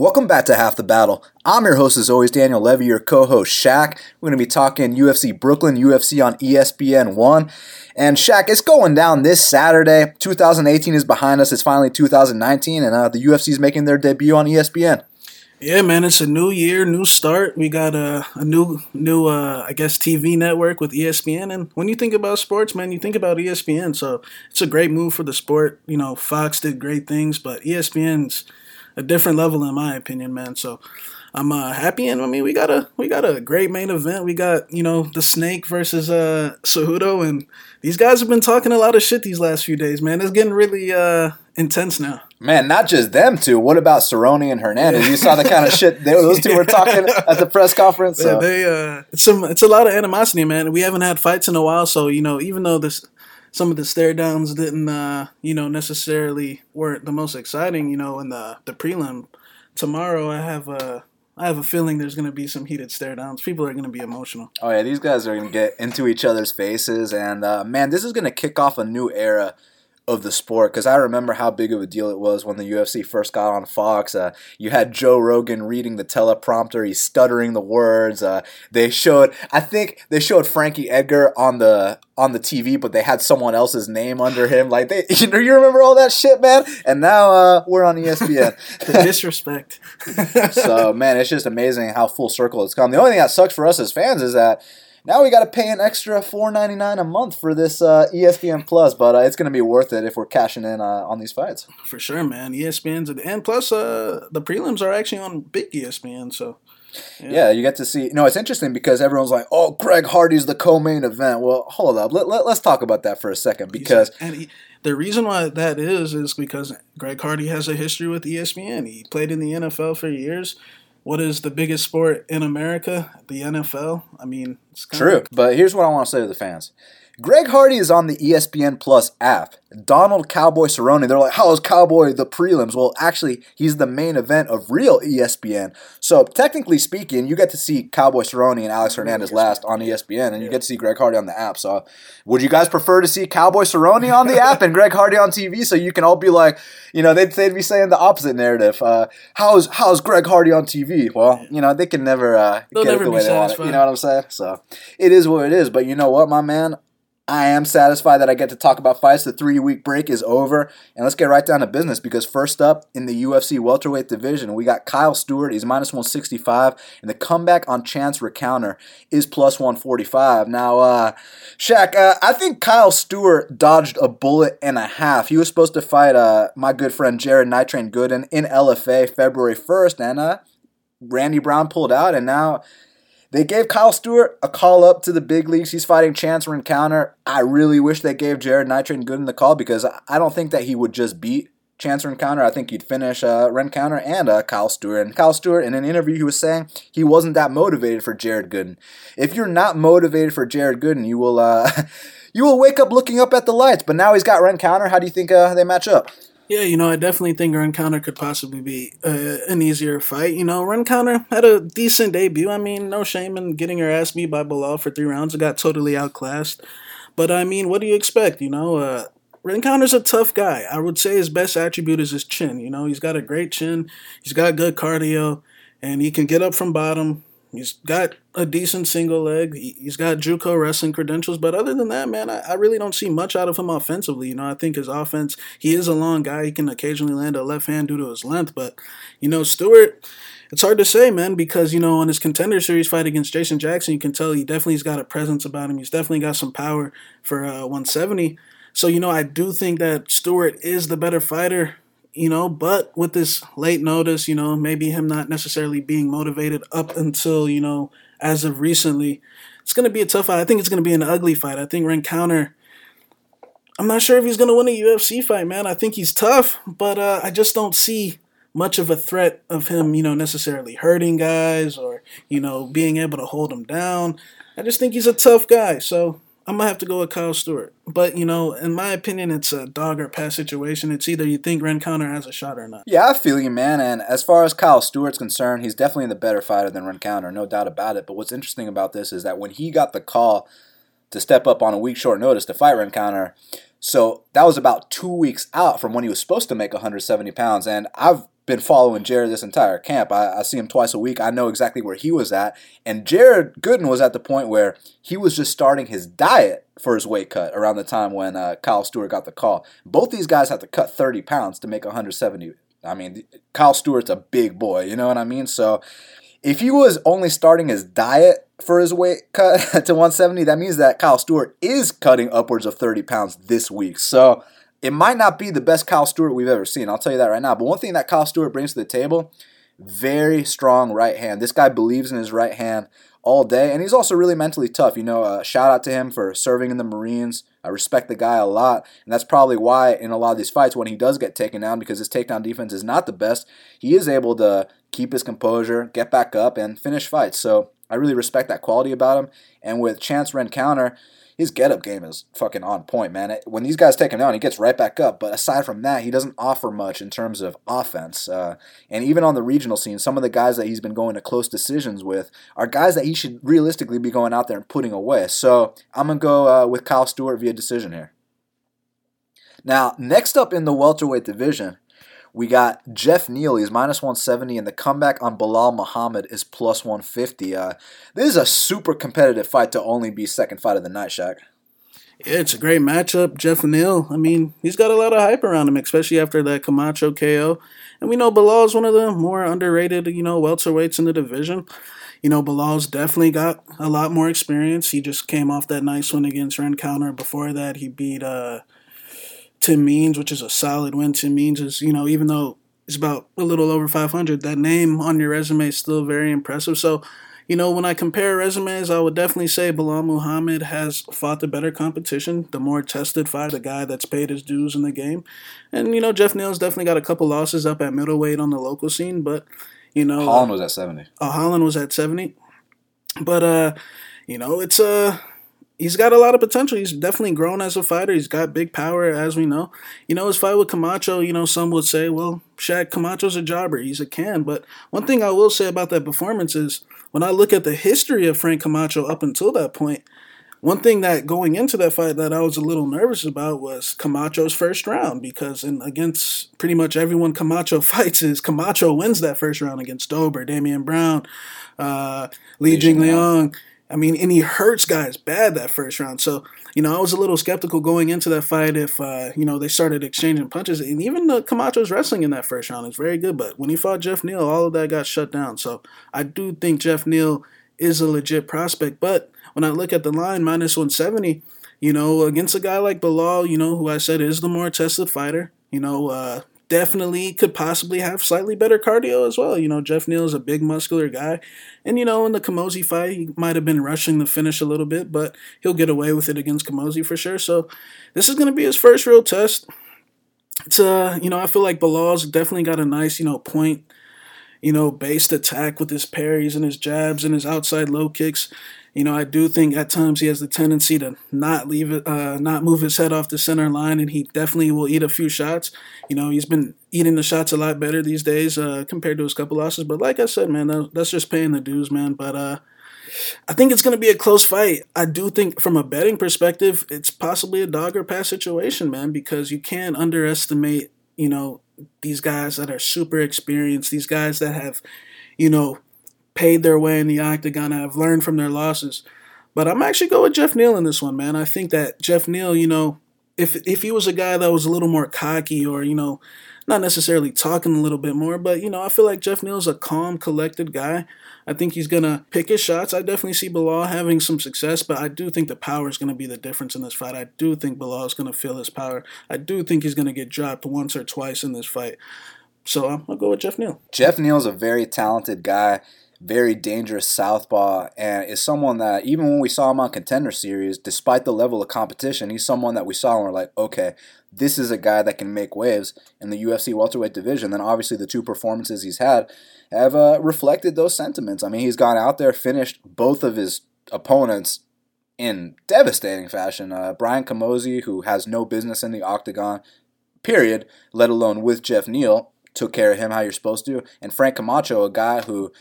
Welcome back to Half the Battle. I'm your host, as always, Daniel Levy, your co host, Shaq. We're going to be talking UFC Brooklyn, UFC on ESPN 1. And Shaq, it's going down this Saturday. 2018 is behind us. It's finally 2019, and uh, the UFC is making their debut on ESPN. Yeah, man, it's a new year, new start. We got a, a new, new, uh, I guess, TV network with ESPN. And when you think about sports, man, you think about ESPN. So it's a great move for the sport. You know, Fox did great things, but ESPN's a different level in my opinion, man. So I'm uh, happy, and I mean we got a we got a great main event. We got you know the Snake versus uh Cejudo, and these guys have been talking a lot of shit these last few days, man. It's getting really uh intense now. Man, not just them two. What about Cerrone and Hernandez? You saw the kind of shit they, those two were talking at the press conference. So. Yeah, they uh, it's some it's a lot of animosity, man. We haven't had fights in a while, so you know even though this some of the stare downs didn't uh, you know necessarily weren't the most exciting you know in the the prelim. Tomorrow i have a i have a feeling there's going to be some heated stare downs. People are going to be emotional. Oh yeah these guys are going to get into each other's faces and uh, man this is going to kick off a new era of the sport because I remember how big of a deal it was when the UFC first got on Fox. Uh, you had Joe Rogan reading the teleprompter, he's stuttering the words. Uh, they showed, I think they showed Frankie Edgar on the on the TV, but they had someone else's name under him. Like they, you know, you remember all that shit, man. And now uh, we're on ESPN. the disrespect. so man, it's just amazing how full circle it's come. The only thing that sucks for us as fans is that now we got to pay an extra four ninety nine a month for this uh, ESPN Plus, but uh, it's going to be worth it if we're cashing in uh, on these fights. For sure, man. ESPN's and plus uh, the prelims are actually on big ESPN, so. Yeah. yeah. you get to see. You know, it's interesting because everyone's like, "Oh, Greg Hardy's the co-main event." Well, hold up, let, let, us talk about that for a second because. and he, the reason why that is is because Greg Hardy has a history with ESPN. He played in the NFL for years what is the biggest sport in America? The NFL. I mean, it's true. Of- true. but here's what I want to say to the fans: Greg Hardy is on the ESPN Plus app. Donald Cowboy Cerrone, they're like, how is Cowboy the prelims? Well, actually, he's the main event of real ESPN. So, technically speaking, you get to see Cowboy Cerrone and Alex Hernandez last on ESPN, and you get to see Greg Hardy on the app. So, would you guys prefer to see Cowboy Cerrone on the app and Greg Hardy on TV so you can all be like, you know, they'd, they'd be saying the opposite narrative. Uh, how's, how's Greg Hardy on TV? Well, you know, they can never uh, get never the way they want it. You know what I'm saying? So, it is what it is. But you know what, my man? I am satisfied that I get to talk about fights. The three week break is over. And let's get right down to business because first up in the UFC welterweight division, we got Kyle Stewart. He's minus 165. And the comeback on Chance Rencountre is plus 145. Now, uh, Shaq, uh, I think Kyle Stewart dodged a bullet and a half. He was supposed to fight uh, my good friend Jared Nitrain Gooden in LFA February 1st. And uh, Randy Brown pulled out. And now they gave Kyle Stewart a call up to the big leagues. He's fighting Chance Rencountre. I really wish they gave Jared Nitrain Gooden the call because I don't think that he would just beat Chance Rencountre. I think he'd finish uh, Rencountre and uh, Kyle Stewart. And Kyle Stewart, in an interview, he was saying he wasn't that motivated for Jared Gooden. If you're not motivated for Jared Gooden, you will uh, you will wake up looking up at the lights. But now he's got Rencountre. How do you think uh, they match up? Yeah, you know, I definitely think Rencountre could possibly be uh, an easier fight. You know, Rencountre had a decent debut. I mean, no shame in getting her ass beat by Belal for three rounds. It got totally outclassed. But I mean, what do you expect? You know, uh, Rencountre's a tough guy. I would say his best attribute is his chin. You know, he's got a great chin, he's got good cardio, and he can get up from bottom. He's got a decent single leg. He's got JUCO wrestling credentials, but other than that, man, I, I, really don't see much out of him offensively. You know, I think his offense, he is a long guy. He can occasionally land a left hand due to his length, but you know, Stewart, it's hard to say, man, because you know, on his contender series fight against Jason Jackson, you can tell he definitely's got a presence about him. He's definitely got some power for uh, 170. So you know, I do think that Stewart is the better fighter you know, but with this late notice, you know, maybe him not necessarily being motivated up until, you know, as of recently, it's going to be a tough fight. I think it's going to be an ugly fight. I think Rencountre, I'm not sure if he's going to win a UFC fight, man. I think he's tough, but uh, I just don't see much of a threat of him, you know, necessarily hurting guys or, you know, being able to hold them down. I just think he's a tough guy. So I'm gonna have to go with Kyle Stewart. But you know, in my opinion, it's a dog or pass situation. It's either you think Rencountre has a shot or not. Yeah, I feel you, man. And as far as Kyle Stewart's concerned, he's definitely the better fighter than Rencountre, no doubt about it. But what's interesting about this is that when he got the call to step up on a week short notice to fight Rencountre, so that was about two weeks out from when he was supposed to make 170 pounds. And I've been following Jared this entire camp. I, I, see him twice a week. I know exactly where he was at. And Jared Gooden was at the point where he was just starting his diet for his weight cut around the time when uh, Kyle Stewart got the call. Both these guys have to cut 30 pounds to make 170. I mean, Kyle Stewart's a big boy, you know what I mean? So if he was only starting his diet for his weight cut to 170, that means that Kyle Stewart is cutting upwards of 30 pounds this week. So it might not be the best Kyle Stewart we've ever seen. I'll tell you that right now. But one thing that Kyle Stewart brings to the table, very strong right hand. This guy believes in his right hand all day, and he's also really mentally tough. You know, uh, shout out to him for serving in the Marines. I respect the guy a lot, and that's probably why in a lot of these fights, when he does get taken down, because his takedown defense is not the best, he is able to keep his composure, get back up, and finish fights. So I really respect that quality about him. And with Chance Rencountre, his get up game is fucking on point, man. When these guys take him down, he gets right back up. But aside from that, he doesn't offer much in terms of offense. Uh, and even on the regional scene, some of the guys that he's been going to close decisions with are guys that he should realistically be going out there and putting away. So I'm to go uh, with Kyle Stewart via decision here. Now, next up in the welterweight division, we got Geoff Neal, he's minus 170, and the comeback on Belal Muhammad is plus 150. Uh, this is a super competitive fight to only be second fight of the night, Shaq. Yeah, it's a great matchup. Geoff Neal, I mean, he's got a lot of hype around him, especially after that Camacho KO. And we know Belal is one of the more underrated, you know, welterweights in the division. You know, Belal's definitely got a lot more experience. He just came off that nice win against Rencountre. Before that, he beat uh, Tim Means, which is a solid win. Tim Means is, you know, even though it's about a little over 500, that name on your resume is still very impressive. So, you know, when I compare resumes, I would definitely say Belal Muhammad has fought the better competition, the more tested fighter, the guy that's paid his dues in the game. And, you know, Geoff Neal's definitely got a couple losses up at middleweight on the local scene, but, you know. Holland was at 70. Uh, Holland was at 70. But, uh, you know, it's a. Uh, he's got a lot of potential. He's definitely grown as a fighter. He's got big power, as we know. You know, his fight with Camacho, you know, some would say, well, Shaq, Camacho's a jobber. He's a can. But one thing I will say about that performance is when I look at the history of Frank Camacho up until that point, one thing that going into that fight that I was a little nervous about was Camacho's first round because in against pretty much everyone Camacho fights is Camacho wins that first round against Dober, Damien Brown, uh, Li Jingliang. I mean, and he hurts guys bad that first round. So, you know, I was a little skeptical going into that fight if, uh, you know, they started exchanging punches. And even the Camacho's wrestling in that first round is very good. But when he fought Geoff Neal, all of that got shut down. So I do think Geoff Neal is a legit prospect. But when I look at the line, minus 170, you know, against a guy like Belal, you know, who I said is the more tested fighter, you know, uh, definitely could possibly have slightly better cardio as well. You know, Geoff Neal is a big muscular guy. And, you know, in the Camozzi fight, he might have been rushing the finish a little bit, but he'll get away with it against Camozzi for sure. So this is going to be his first real test. It's, uh, you know, I feel like Belal's definitely got a nice, you know, point, you know, based attack with his parries and his jabs and his outside low kicks. You know, I do think at times he has the tendency to not leave it, uh, not move his head off the center line, and he definitely will eat a few shots. You know, he's been eating the shots a lot better these days uh, compared to his couple losses. But like I said, man, that's just paying the dues, man. But uh, I think it's going to be a close fight. I do think, from a betting perspective, it's possibly a dog or pass situation, man, because you can't underestimate, you know, these guys that are super experienced, these guys that have, you know, paid their way in the octagon have learned from their losses. But I'm actually going with Geoff Neal in this one, man. I think that Geoff Neal, you know, if if he was a guy that was a little more cocky or you know, not necessarily talking a little bit more, but you know, I feel like Geoff Neal's a calm, collected guy. I think he's gonna pick his shots. I definitely see Belal having some success, but I do think the power is gonna be the difference in this fight. I do think Belal is gonna feel his power. I do think he's gonna get dropped once or twice in this fight. So I'm gonna go with Geoff Neal. Geoff Neal's a very talented guy very dangerous southpaw and is someone that even when we saw him on contender series despite the level of competition he's someone that we saw and we're like okay this is a guy that can make waves in the UFC welterweight division. Then obviously the two performances he's had have uh, reflected those sentiments. I mean he's gone out there finished both of his opponents in devastating fashion. Uh, Brian Camozzi who has no business in the octagon period let alone with Geoff Neal took care of him how you're supposed to. And Frank Camacho a guy who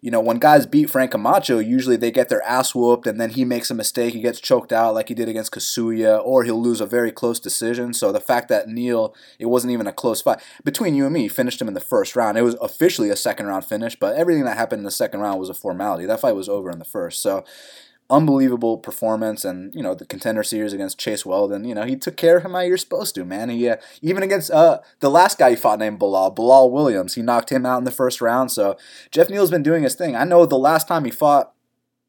you know, when guys beat Frank Camacho, usually they get their ass whooped and then he makes a mistake. He gets choked out like he did against Kasuya, or he'll lose a very close decision. So the fact that Neal, it wasn't even a close fight. Between you and me, finished him in the first round. It was officially a second round finish, but everything that happened in the second round was a formality. That fight was over in the first. So unbelievable performance and you know the contender series against Chase Waldon you know he took care of him how you're supposed to man. He uh, even against uh, the last guy he fought named Belal Belal Williams he knocked him out in the first round. So Geoff Neal's been doing his thing. I know the last time he fought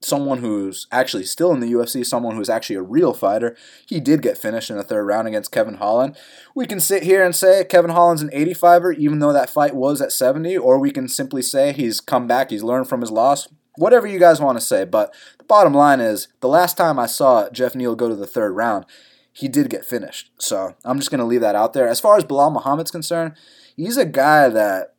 someone who's actually still in the UFC someone who's actually a real fighter he did get finished in the third round against Kevin Holland. We can sit here and say Kevin Holland's an 85er even though that fight was at 70 or we can simply say he's come back he's learned from his loss whatever you guys want to say. But the bottom line is, the last time I saw Geoff Neal go to the third round, he did get finished. So I'm just going to leave that out there. As far as Belal Muhammad's concerned, he's a guy that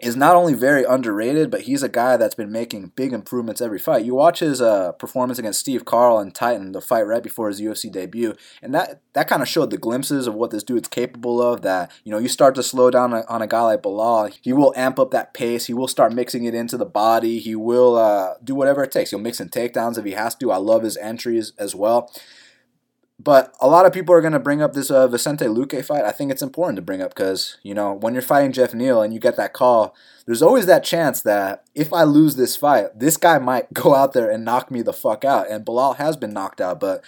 is not only very underrated, but he's a guy that's been making big improvements every fight. You watch his uh, performance against Steve Carl and Titan, the fight right before his UFC debut, and that that kind of showed the glimpses of what this dude's capable of. That you know, you start to slow down on a, on a guy like Belal, he will amp up that pace. He will start mixing it into the body. He will uh, do whatever it takes. He'll mix in takedowns if he has to. I love his entries as well. But a lot of people are going to bring up this uh, Vicente Luque fight. I think it's important to bring up because, you know, when you're fighting Geoff Neal and you get that call, there's always that chance that if I lose this fight, this guy might go out there and knock me the fuck out. And Belal has been knocked out, but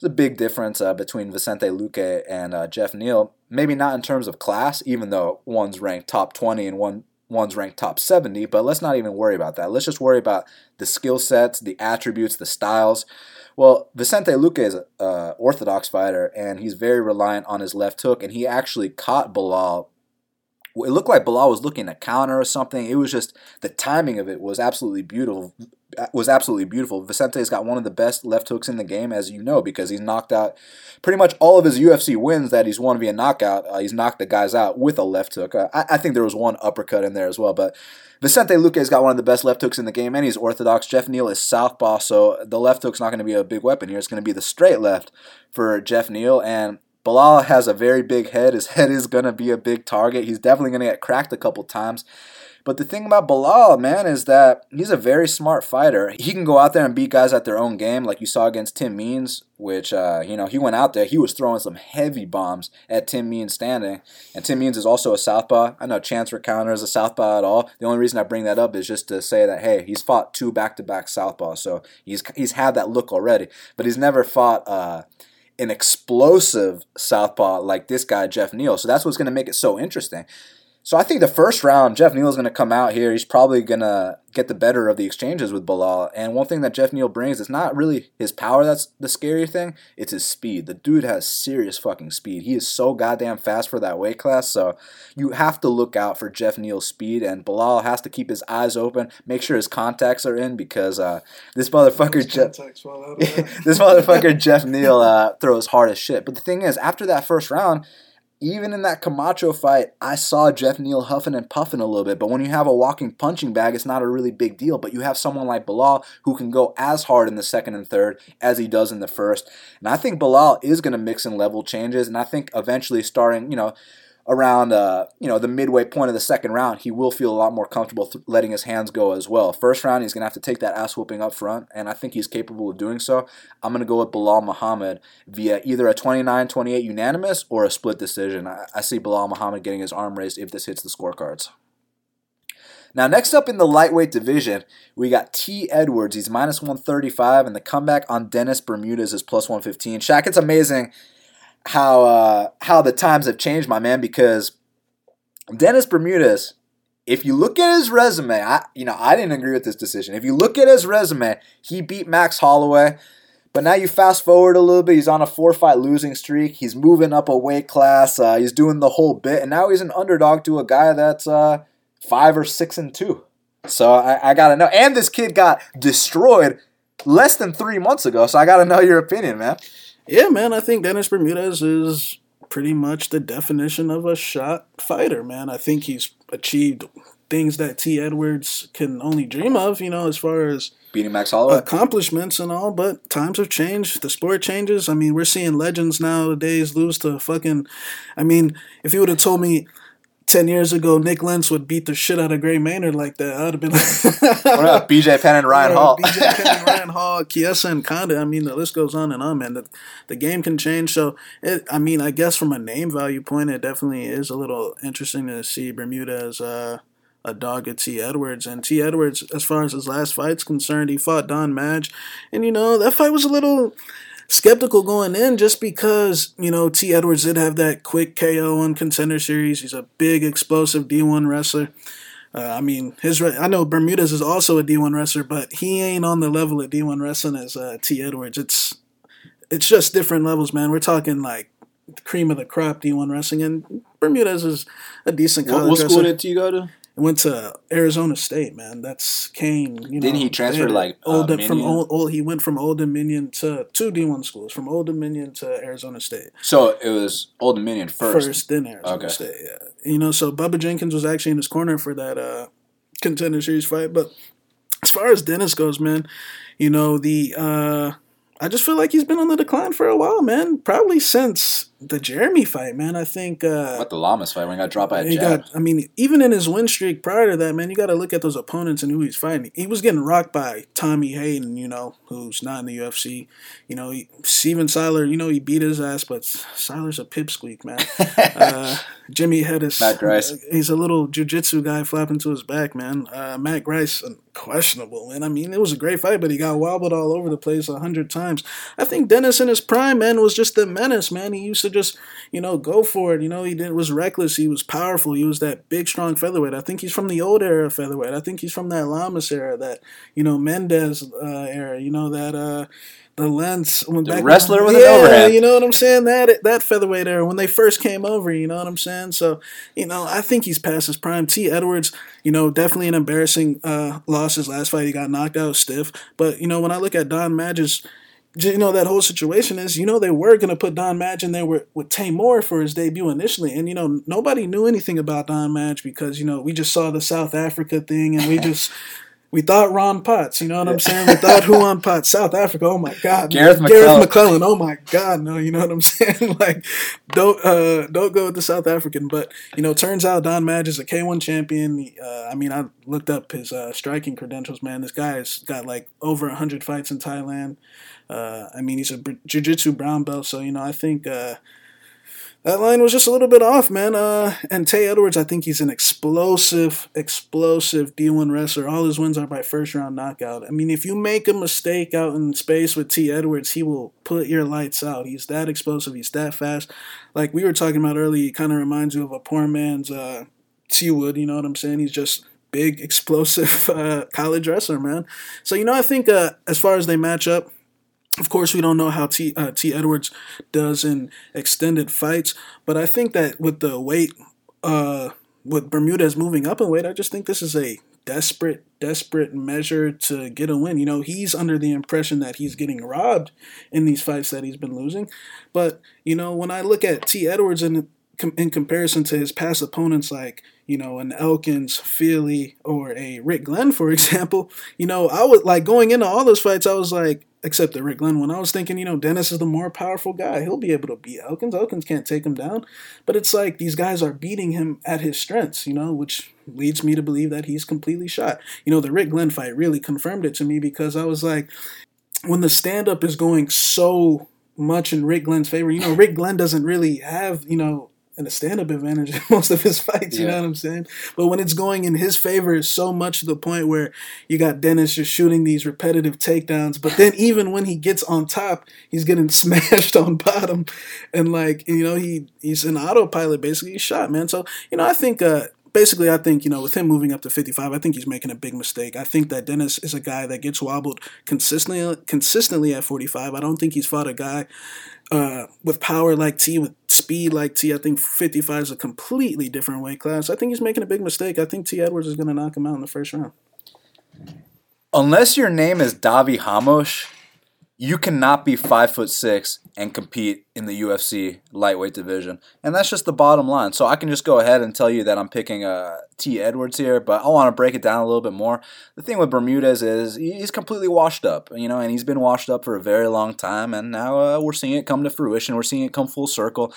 there's a big difference uh, between Vicente Luque and uh, Geoff Neal. Maybe not in terms of class, even though one's ranked top 20 and one one's ranked top 70, but let's not even worry about that. Let's just worry about the skill sets, the attributes, the styles. Well, Vicente Luque is an uh, orthodox fighter, and he's very reliant on his left hook, and he actually caught Belal. It looked like Belal was looking to counter or something. It was just the timing of it was absolutely beautiful. Was absolutely beautiful. Vicente's got one of the best left hooks in the game, as you know, because he's knocked out pretty much all of his UFC wins that he's won via knockout. Uh, he's knocked the guys out with a left hook. Uh, I, I think there was one uppercut in there as well, but Vicente Luque's got one of the best left hooks in the game, and he's orthodox. Geoff Neal is southpaw, so the left hook's not going to be a big weapon here. It's going to be the straight left for Geoff Neal, and Belal has a very big head. His head is going to be a big target. He's definitely going to get cracked a couple times. But the thing about Belal, man, is that he's a very smart fighter. He can go out there and beat guys at their own game, like you saw against Tim Means, which, uh, you know, he went out there. He was throwing some heavy bombs at Tim Means standing. And Tim Means is also a southpaw. I know Chance Rencountre is a southpaw at all. The only reason I bring that up is just to say that, hey, he's fought two back-to-back southpaws. So he's, he's had that look already. But he's never fought... Uh, an explosive southpaw like this guy Geoff Neal. So that's what's going to make it so interesting. So I think the first round, Geoff Neal is going to come out here. He's probably going to get the better of the exchanges with Belal. And one thing that Geoff Neal brings is not really his power that's the scary thing, it's his speed. The dude has serious fucking speed. He is so goddamn fast for that weight class. So you have to look out for Geoff Neal's speed. And Belal has to keep his eyes open, make sure his contacts are in because uh, this motherfucker, Geoff, this motherfucker Geoff Neal uh, throws hard as shit. But the thing is, after that first round, even in that Camacho fight, I saw Geoff Neal huffing and puffing a little bit. But when you have a walking punching bag, it's not a really big deal. But you have someone like Belal who can go as hard in the second and third as he does in the first. And I think Belal is going to mix in level changes. And I think eventually starting, you know, around uh, you know the midway point of the second round, he will feel a lot more comfortable th- letting his hands go as well. First round, he's gonna have to take that ass whooping up front, and I think he's capable of doing so. I'm gonna go with Belal Muhammad via either a 29-28 unanimous or a split decision. I, I see Belal Muhammad getting his arm raised if this hits the scorecards. Now, next up in the lightweight division, we got T. Edwards. He's minus 135, and the comeback on Dennis Bermudez is plus 115. Shaq, it's amazing how uh, how the times have changed, my man. Because Dennis Bermudez, if you look at his resume, I you know I didn't agree with this decision. If you look at his resume, he beat Max Holloway. But now you fast forward a little bit. He's on a four fight losing streak. He's moving up a weight class. Uh, he's doing the whole bit, and now he's an underdog to a guy that's uh, five or six and two. So I, I gotta know. And this kid got destroyed less than three months ago. So I gotta know your opinion, man. Yeah, man, I think Dennis Bermudez is pretty much the definition of a shot fighter, man. I think he's achieved things that T. Edwards can only dream of, you know, as far as beating Max Holloway accomplishments and all. But times have changed. The sport changes. I mean, we're seeing legends nowadays lose to fucking. I mean, if you would have told me ten years ago Nik Lentz would beat the shit out of Gray Maynard like that, I'd have been like, what about BJ Penn and Ryan Yeah, Hall? BJ Penn and Ryan Hall, Kiesa and Conda. I mean, the list goes on and on, man. The, the game can change. So, it, I mean, I guess from a name value point, it definitely is a little interesting to see Bermudez as uh, a dog at T. Edwards. And T. Edwards, as far as his last fight's concerned, he fought Don Madge. And, you know, that fight was a little skeptical going in just because, you know, T. Edwards did have that quick KO on contender series. He's a big, explosive D1 wrestler. Uh, I mean, his re- I know Bermudez is also a D1 wrestler, but he ain't on the level of D1 wrestling as uh, T. Edwards. It's it's just different levels, man. We're talking like cream of the crop D1 wrestling, and Bermudez is a decent What, college what school wrestler. did you go to? Went to Arizona State, man. That's Cain. You know, Didn't he transfer, like, uh, old from old, old? He went from Old Dominion to two D1 schools, from Old Dominion to Arizona State So it was Old Dominion first. first, then Arizona Okay. State. Yeah, you know, so Bubba Jenkins was actually in his corner for that uh, contender series fight. But as far as Dennis goes, man, you know the uh, I just feel like he's been on the decline for a while, man. Probably since the Jeremy fight, man. I think. Uh, What the Lamas fight when he got dropped by a jab? got. I mean, even in his win streak prior to that, man, you got to look at those opponents and who he's fighting. He was getting rocked by Tommy Hayden, you know, who's not in the UFC. You know, he, Steven Siler, you know, he beat his ass, but Siler's a pipsqueak, man. uh, Jimmy Hettes, Matt Grice. he's a little jujitsu guy flapping to his back, man. Uh, Matt Grice, questionable, man. I mean, it was a great fight, but he got wobbled all over the place a hundred times. I think Dennis in his prime, man, was just the menace, man. He used to just, you know, go for it. You know, he did, was reckless. He was powerful. He was that big, strong featherweight. I think he's from the old era of featherweight. I think he's from that Lamas era, that, you know, Mendes uh, era, you know, that, uh, the lens when The wrestler with an yeah, overhand. you know what I'm saying? That that featherweight era when they first came over, you know what I'm saying? So, you know, I think he's past his prime. T. Edwards, you know, definitely an embarrassing uh, loss his last fight. He got knocked out stiff. But you know, when I look at Don Madge's, you know, that whole situation is, you know, they were gonna put Don Madge in there with, with Tamor for his debut initially, and you know, nobody knew anything about Don Madge because you know we just saw the South Africa thing, and we just. We thought Ron Potts, you know what I'm saying? We thought Juan Potts, South Africa. Oh my God, Gareth Gareth McClellan. McClellan. Oh my God, no, you know what I'm saying? like, don't uh, don't go with the South African. But you know, turns out Don Madge is a K1 champion. Uh, I mean, I looked up his uh, striking credentials. Man, this guy has got like over hundred fights in Thailand. Uh, I mean, he's a jiu-jitsu brown belt, so you know, I think uh, that line was just a little bit off, man. Uh, and Tay Edwards, I think he's an explosive, explosive D1 wrestler. All his wins are by first round knockout. I mean, if you make a mistake out in space with T Edwards, he will put your lights out. He's that explosive. He's that fast. Like we were talking about earlier, he kind of reminds you of a poor man's uh, T Wood. You know what I'm saying? He's just big, explosive uh, college wrestler, man. So you know, I think uh, as far as they match up. Of course, we don't know how T uh, T Edwards does in extended fights, but I think that with the weight, uh, with Bermudez moving up in weight, I just think this is a desperate, desperate measure to get a win. You know, he's under the impression that he's getting robbed in these fights that he's been losing, but you know, when I look at T Edwards in in comparison to his past opponents, like you know, an Elkins, Feely, or a Rick Glenn, for example, you know, I was like going into all those fights, I was like, except the Rick Glenn one, I was thinking, you know, Dennis is the more powerful guy. He'll be able to beat Elkins. Elkins can't take him down. But it's like these guys are beating him at his strengths, you know, which leads me to believe that he's completely shot. You know, the Rick Glenn fight really confirmed it to me because I was like, when the stand up is going so much in Rick Glenn's favor, you know, Rick Glenn doesn't really have, you know, a stand up advantage in most of his fights, you know what I'm saying? But when it's going in his favor, it's so much to the point where you got Dennis just shooting these repetitive takedowns. But then even when he gets on top, he's getting smashed on bottom. And like, you know, he he's an autopilot basically. He's shot, man. So, you know, I think uh basically, I think, you know, with him moving up to 55, I think he's making a big mistake. I think that Dennis is a guy that gets wobbled consistently consistently at 45. I don't think he's fought a guy uh, with power like T, with speed like T. I think 55 is a completely different weight class. I think he's making a big mistake. I think T. Edwards is going to knock him out in the first round. Unless your name is Davi Ramos, you cannot be five foot six and compete in the UFC lightweight division, and that's just the bottom line. So I can just go ahead and tell you that I'm picking uh, T. Edwards here, but I want to break it down a little bit more. The thing with Bermudez is he's completely washed up, you know, and he's been washed up for a very long time, and now uh, we're seeing it come to fruition. We're seeing it come full circle.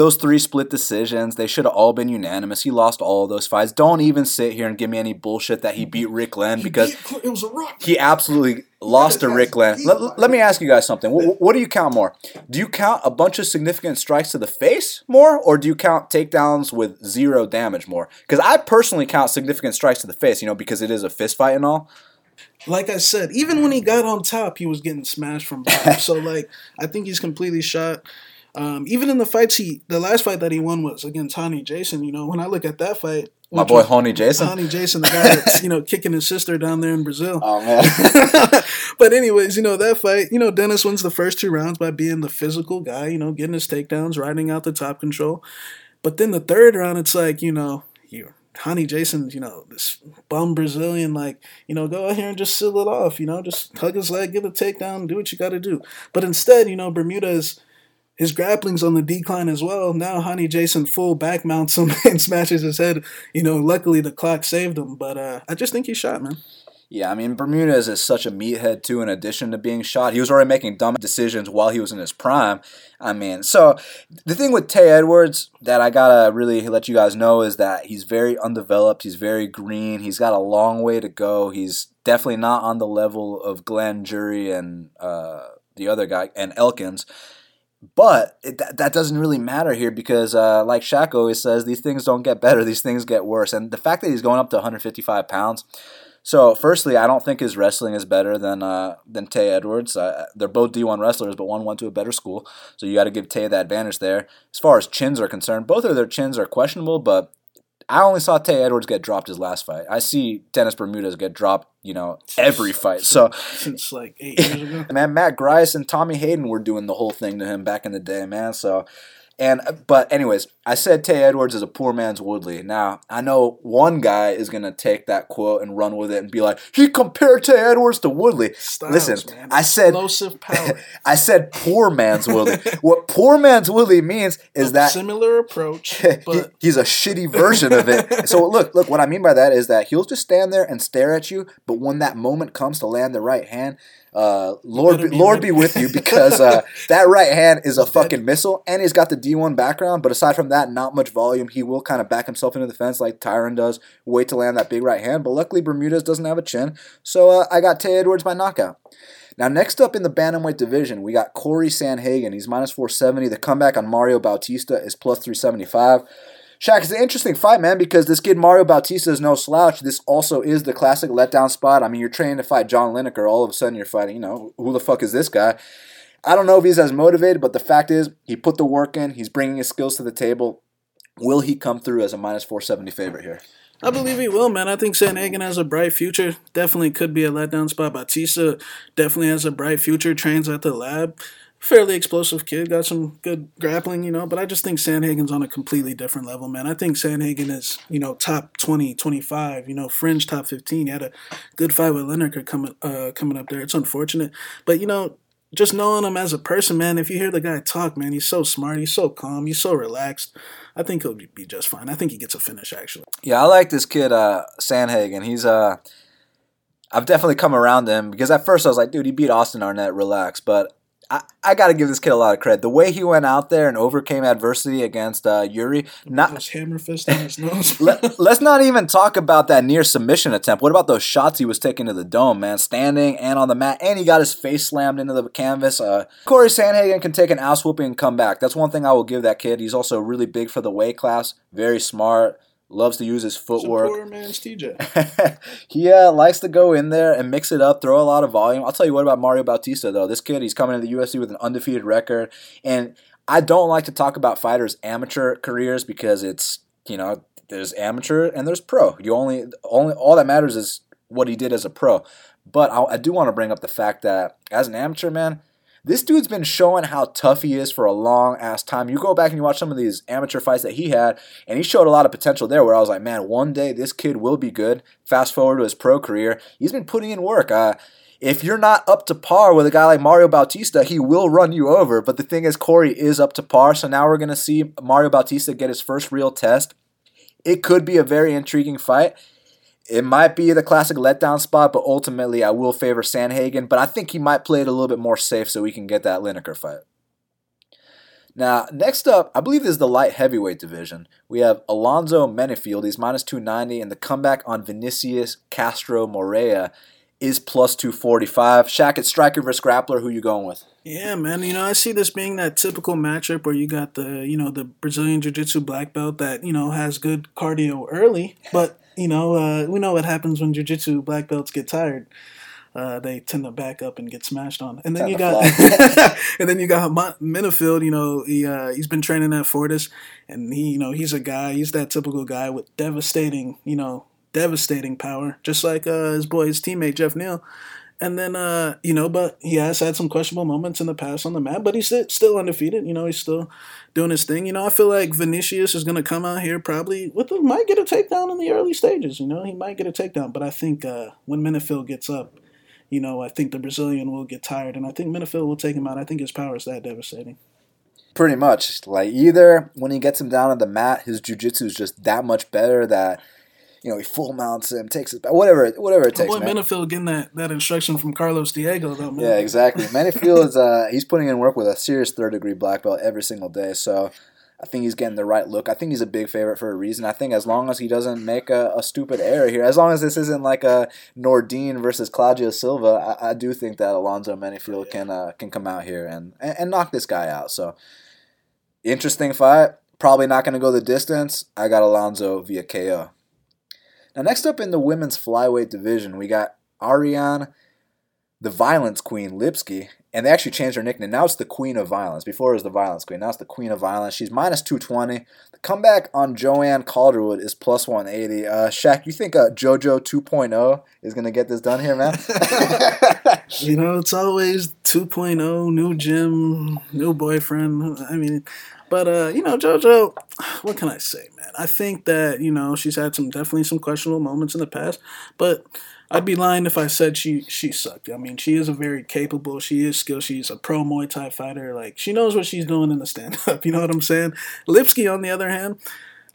Those three split decisions, they should have all been unanimous. He lost all of those fights. Don't even sit here and give me any bullshit that he beat Rick Glenn because it was a rock. he absolutely lost to Rick Glenn. Let, let me ask you guys something. What, what do you count more? Do you count a bunch of significant strikes to the face more, or do you count takedowns with zero damage more? Because I personally count significant strikes to the face, you know, because it is a fist fight and all. like I said, even when he got on top, he was getting smashed from bottom. so like, I think he's completely shot. Um, even in the fights he, the last fight that he won was against Rony Jason. You know, when I look at that fight, My boy Rony Jason. Rony Jason, the guy that's you know kicking his sister down there in Brazil. Oh man. but anyways, you know that fight. You know Dennis wins the first two rounds by being the physical guy. You know, getting his takedowns, riding out the top control. But then the third round, it's like you know you. Rony Jason, you know, this bum Brazilian, like, you know, go out here and just seal it off, you know, just hug his leg, get a takedown, do what you got to do. But instead, you know, Bermudez is his grappling's on the decline as well. Now Rony Jason full back mounts him and smashes his head. You know, luckily the clock saved him, but uh, I just think he's shot, man. Yeah, I mean Bermudez is such a meathead too. In addition to being shot, he was already making dumb decisions while he was in his prime. I mean, so the thing with Tay Edwards that I gotta really let you guys know is that he's very undeveloped. He's very green. He's got a long way to go. He's definitely not on the level of Glenn Jury and uh, the other guy and Elkins. But it, that, that doesn't really matter here because, uh, like Shaq always says, these things don't get better; these things get worse. And the fact that he's going up to 155 pounds. So, firstly, I don't think his wrestling is better than uh, than Tay Edwards. Uh, they're both D1 wrestlers, but one went to a better school, so you got to give Tay the advantage there. As far as chins are concerned, both of their chins are questionable, but I only saw Tay Edwards get dropped his last fight. I see Dennis Bermudez get dropped, you know, every fight. So, Since like eight years ago. man, Matt Grice and Tommy Hayden were doing the whole thing to him back in the day, man. So, and but anyways, I said Tay Edwards is a poor man's Woodley. Now I know one guy is gonna take that quote and run with it and be like, he compared Tay Edwards to Woodley. Styles, Listen, man. I said. I said poor man's Woodley. what poor man's Woodley means is that similar approach, he- but he's a shitty version of it. So look, look, what I mean by that is that he'll just stand there and stare at you, but when that moment comes to land the right hand, uh, Lord, be, be Lord ready. be with you because uh, that right hand is a fucking missile, and he's got the D1 background. But aside from that, not much volume. He will kind of back himself into the fence like Tyron does, wait to land that big right hand. But luckily, Bermudez doesn't have a chin, so uh, I got Tay Edwards by knockout. Now, next up in the bantamweight division, we got Cory Sandhagen. He's minus 470. The comeback on Mario Bautista is plus 375. Shaq, it's an interesting fight, man, because this kid Mario Bautista is no slouch. This also is the classic letdown spot. I mean, you're training to fight John Lineker. All of a sudden, you're fighting, you know, who the fuck is this guy? I don't know if he's as motivated, but the fact is, he put the work in. He's bringing his skills to the table. Will he come through as a minus 470 favorite here? I believe he will, man. I think Sandhagen has a bright future. Definitely could be a letdown spot. Bautista definitely has a bright future. Trains at the lab. Fairly explosive kid. Got some good grappling, you know. But I just think Sandhagen's on a completely different level, man. I think Sandhagen is, you know, top 20, 25, you know, fringe top 15. He had a good fight with Lineker coming, uh, coming up there. It's unfortunate. But, you know, just knowing him as a person, man, if you hear the guy talk, man, he's so smart. He's so calm. He's so relaxed. I think he'll be just fine. I think he gets a finish, actually. Yeah, I like this kid, uh, Sandhagen. He's uh, I've definitely come around to him because at first I was like, dude, he beat Austin Arnett, relax. But I, I got to give this kid a lot of credit. The way he went out there and overcame adversity against uh, Iuri. Not hammer fist on his nose. let, let's not even talk about that near submission attempt. What about those shots he was taking to the dome, man? Standing and on the mat, and he got his face slammed into the canvas. Uh, Cory Sandhagen can take an ass whooping and come back. That's one thing I will give that kid. He's also really big for the weight class, very smart, loves to use his footwork. poor man's TJ. he uh, likes to go in there and mix it up, throw a lot of volume. I'll tell you what about Mario Bautista though. This kid, he's coming to the UFC with an undefeated record, and I don't like to talk about fighters' amateur careers because it's you know there's amateur and there's pro. You only only all that matters is what he did as a pro. But I, I do want to bring up the fact that as an amateur man, this dude's been showing how tough he is for a long ass time. You go back and you watch some of these amateur fights that he had, and he showed a lot of potential there where I was like, man, one day this kid will be good. Fast forward to his pro career, he's been putting in work. Uh, if you're not up to par with a guy like Mario Bautista, he will run you over. But the thing is, Corey is up to par, so now we're going to see Mario Bautista get his first real test. It could be a very intriguing fight. It might be the classic letdown spot, but ultimately I will favor Sandhagen. But I think he might play it a little bit more safe so we can get that Lineker fight. Now, next up, I believe this is the light heavyweight division. We have Alonzo Menifield. He's minus 290, and the comeback on Vinicius Castro Moreira is plus 245. Shaq, it's striker versus grappler. Who you going with? Yeah, man. You know, I see this being that typical matchup where you got the, you know, the Brazilian Jiu-Jitsu black belt that, you know, has good cardio early, but, you know, uh, we know what happens when Jiu-Jitsu black belts get tired. Uh, they tend to back up and get smashed on. And then you got, and then you got Menifield. You know, he uh, he's been training at Fortis, and he, you know, he's a guy. He's that typical guy with devastating, you know, devastating power, just like uh, his boy, his teammate Geoff Neal. And then, uh, you know, but he has had some questionable moments in the past on the mat, but he's still undefeated. You know, he's still doing his thing. You know, I feel like Vinicius is going to come out here probably with a, might get a takedown in the early stages. You know, he might get a takedown, but I think uh, when Menifield gets up, you know, I think the Brazilian will get tired, and I think Menifield will take him out. I think his power is that devastating. Pretty much, like either when he gets him down on the mat, his jiu-jitsu is just that much better that you know, he full mounts him, takes it, whatever, whatever it takes. Boy, man. Menifield getting that, that instruction from Carlos Diego, though. Man. Yeah, exactly. Menifield is uh, he's putting in work with a serious third degree black belt every single day. So I think he's getting the right look. I think he's a big favorite for a reason. I think as long as he doesn't make a, a stupid error here, as long as this isn't like a Nordine versus Claudio Silva, I, I do think that Alonzo Menifield can uh, can come out here and, and, and knock this guy out. So interesting fight. Probably not going to go the distance. I got Alonzo via KO. Now, next up in the women's flyweight division, we got Ariane, the Violence Queen, Lipski, and they actually changed her nickname. Now it's the Queen of Violence. Before it was the Violence Queen. Now it's the Queen of Violence. She's minus 220. The comeback on Joanne Calderwood is plus 180. Uh, Shaq, you think uh, JoJo 2.0 is going to get this done here, man? you know, it's always 2.0, new gym, new boyfriend. I mean, but uh, you know, JoJo, what can I say, man? I think that you know she's had some definitely some questionable moments in the past, but I'd be lying if I said she she sucked. I mean, she is a very capable. She is skilled. She's a pro Muay Thai fighter. Like she knows what she's doing in the stand up. You know what I'm saying? Lipski, on the other hand,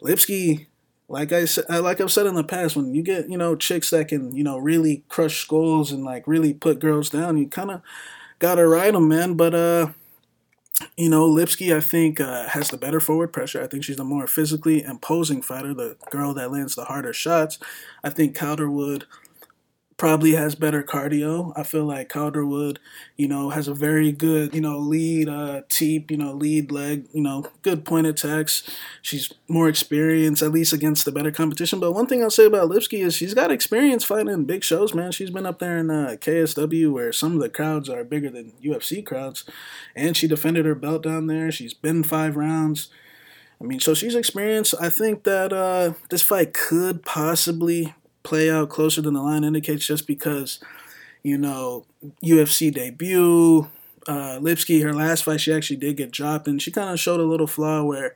Lipski, like I said, uh, like I've said in the past, when you get you know chicks that can you know really crush skulls and like really put girls down, you kind of gotta ride them, man. But uh you know, Lipski, I think, uh, has the better forward pressure. I think she's the more physically imposing fighter, the girl that lands the harder shots. I think Calderwood probably has better cardio. I feel like Calderwood, you know, has a very good, you know, lead uh teep, you know, lead leg, you know, good point attacks. She's more experienced, at least against the better competition. But one thing I'll say about Lipski is she's got experience fighting in big shows, man. She's been up there in uh, KSW where some of the crowds are bigger than UFC crowds. And she defended her belt down there. She's been five rounds. I mean, so she's experienced. I think that uh, this fight could possibly play out closer than the line indicates just because, you know, UFC debut, uh, Lipski, her last fight, she actually did get dropped, and she kind of showed a little flaw where,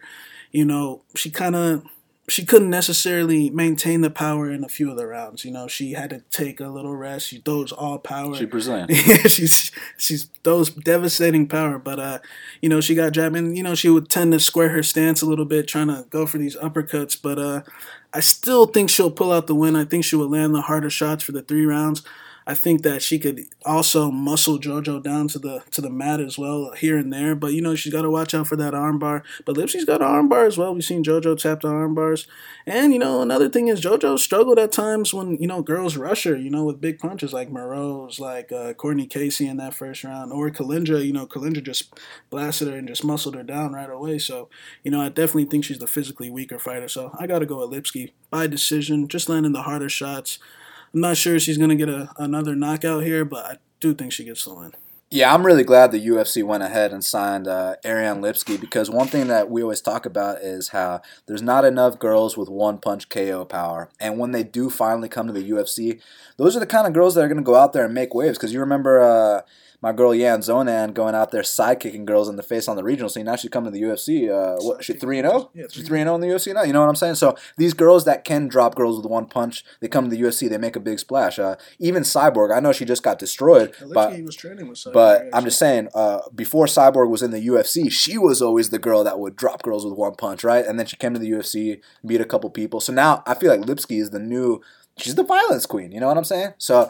you know, she kind of she couldn't necessarily maintain the power in a few of the rounds. You know, she had to take a little rest. She throws all power. She's Brazilian. yeah, she's she's those devastating power. But uh, you know, she got jabbed, and you know, she would tend to square her stance a little bit, trying to go for these uppercuts. But uh, I still think she'll pull out the win. I think she will land the harder shots for the three rounds. I think that she could also muscle JoJo down to the to the mat as well here and there. But you know she's got to watch out for that armbar. But Lipski's got an armbar as well. We've seen JoJo tap the armbars. And you know another thing is JoJo struggled at times when you know girls rush her. You know with big punches like Moreau's, like uh, Courtney Casey in that first round, or Kalindra. You know Kalindra just blasted her and just muscled her down right away. So you know I definitely think she's the physically weaker fighter. So I got to go with Lipski by decision, just landing the harder shots. I'm not sure she's going to get a, another knockout here, but I do think she gets the win. Yeah, I'm really glad the UFC went ahead and signed uh, Ariane Lipski because one thing that we always talk about is how there's not enough girls with one punch KO power. And when they do finally come to the UFC, those are the kind of girls that are going to go out there and make waves. Because you remember uh, my girl Yan Xiaonan going out there sidekicking girls in the face on the regional scene. Now she's coming to the UFC. Uh, what she three and zero? Yeah, she's three and zero in the UFC now. You know what I'm saying? So these girls that can drop girls with one punch, they come to the UFC. They make a big splash. Uh, even Cyborg, I know she just got destroyed, but Cyborg, but I'm just saying, uh, before Cyborg was in the UFC, she was always the girl that would drop girls with one punch, right? And then she came to the UFC, beat a couple people. So now I feel like Lipski is the new. She's the violence queen. You know what I'm saying? So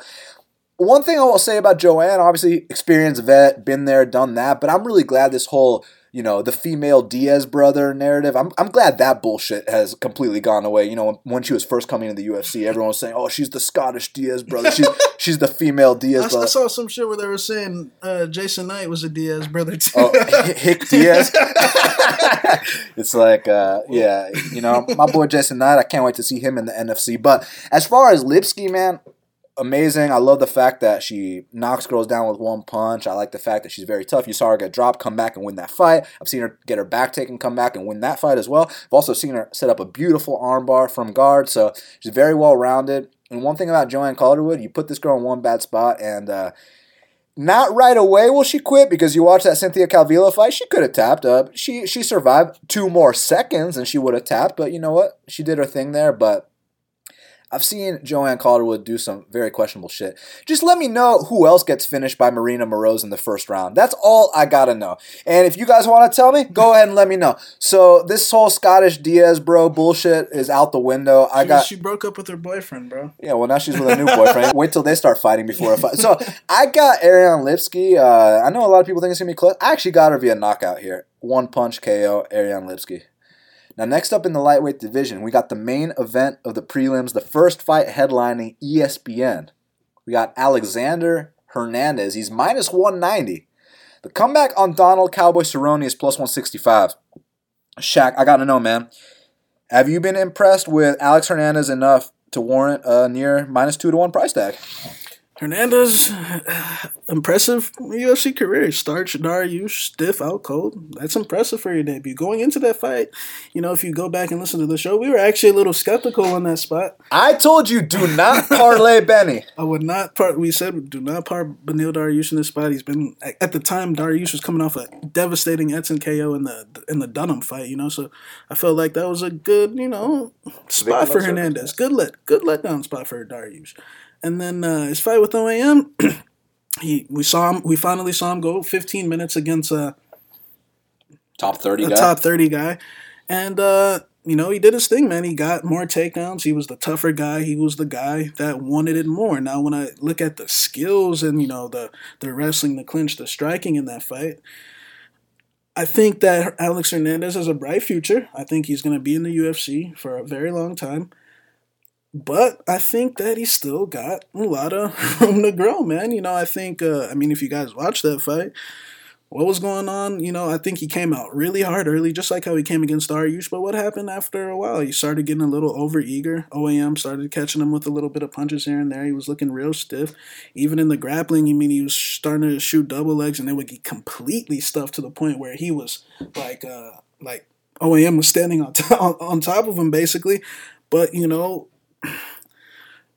one thing I will say about Joanne, obviously experienced vet, been there, done that, but I'm really glad this whole you know the female Diaz brother narrative. I'm I'm glad that bullshit has completely gone away. You know when, when she was first coming into the UFC, everyone was saying, "Oh, she's the Scottish Diaz brother. She's she's the female Diaz I, I brother." saw some shit where they were saying uh, Jason Knight was a Diaz brother too. Oh, Hick Diaz. it's like, uh, yeah, you know, my boy Jason Knight. I can't wait to see him in the NFC. But as far as Lipski, man, amazing. I love the fact that she knocks girls down with one punch. I like the fact that she's very tough. You saw her get dropped, come back and win that fight. I've seen her get her back taken, come back and win that fight as well. I've also seen her set up a beautiful armbar from guard. So she's very well rounded. And one thing about Joanne Calderwood, you put this girl in one bad spot and. Uh, not right away will she quit because you watch that Cynthia Calvillo fight. She could have tapped up. She she survived two more seconds and she would have tapped. But you know what? She did her thing there. But I've seen Joanne Calderwood do some very questionable shit. Just let me know who else gets finished by Marina Moroz in the first round. That's all I gotta know. And if you guys want to tell me, go ahead and let me know. So this whole Scottish Diaz bro bullshit is out the window. I She, got she broke up with her boyfriend, bro. yeah, well, now she's with a new boyfriend. Wait till they start fighting before a fight. So I got Ariane Lipski. Uh, I know a lot of people think it's gonna be close. I actually got her via knockout here. One punch KO, Ariane Lipski. Now, next up in the lightweight division, we got the main event of the prelims, the first fight headlining ESPN. We got Alexander Hernandez. He's minus 190. The comeback on Donald Cowboy Cerrone is plus 165. Shaq, I gotta know, man. Have you been impressed with Alex Hernandez enough to warrant a near minus two to one price tag? Hernandez, impressive UFC career. Starch Dariush, stiff, out cold. That's impressive for your debut. Going into that fight, you know, if you go back and listen to the show, we were actually a little skeptical on that spot. I told you, do not parlay Benny. I would not part. We said do not part Beneil Dariush in this spot. He's been at the time Dariush was coming off a devastating Edson KO in the in the Dunham fight. You know, so I felt like that was a good you know spot for Hernandez. Good let good letdown spot for Dariush. And then uh, his fight with OAM, he we saw him. We finally saw him go 15 minutes against a, Top 30 a guy. top 30 guy, and uh, you know he did his thing, man. He got more takedowns. He was the tougher guy. He was the guy that wanted it more. Now, when I look at the skills and you know the the wrestling, the clinch, the striking in that fight. I think that Alex Hernandez has a bright future. I think he's going to be in the UFC for a very long time. But I think that he still got a lot of room to grow, man. You know, I think, uh, I mean, if you guys watched that fight, what was going on? You know, I think he came out really hard early, just like how he came against Dariush. But what happened after a while? He started getting a little overeager. OAM started catching him with a little bit of punches here and there. He was looking real stiff. Even in the grappling, I mean, he was starting to shoot double legs, and they would get completely stuffed to the point where he was like, uh, like OAM was standing on on, on top of him, basically. But you know,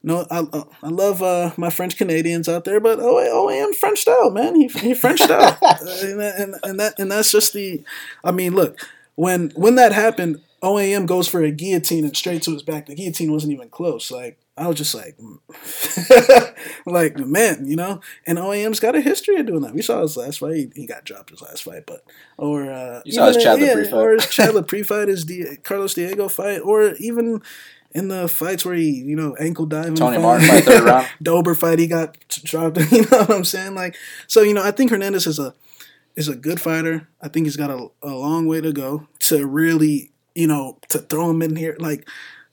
no, I I love uh, my French Canadians out there, but oh, OAM Frenched out, man. He he Frenched out, and, and and that and that's just the. I mean, look when when that happened, OAM goes for a guillotine and straight to his back. The guillotine wasn't even close. Like I was just like, like man, you know. And OAM's got a history of doing that. We saw his last fight. He, he got dropped his last fight, but or uh, You saw his Chad yeah, or his Chad Laprise fight, his Di- Carlos Diego fight, or even in the fights where he, you know, ankle diving. Tony Martin fight, third round. Dober fight, he got dropped. You know what I'm saying? Like, so you know, I think Hernandez is a is a good fighter. I think he's got a, a long way to go to really, you know, to throw him in here. Like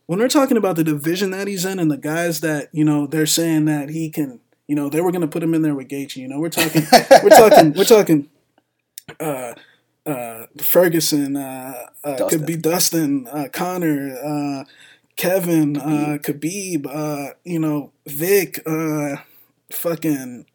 when we're talking about the division that he's in and the guys that you know they're saying that he can, you know, they were going to put him in there with Gaethje. You know, we're talking, we're talking, we're talking. Uh, uh, Ferguson, uh, uh, could be Dustin, uh, Connor, uh, Kevin, uh, Khabib, uh, you know, Vic, uh, fucking.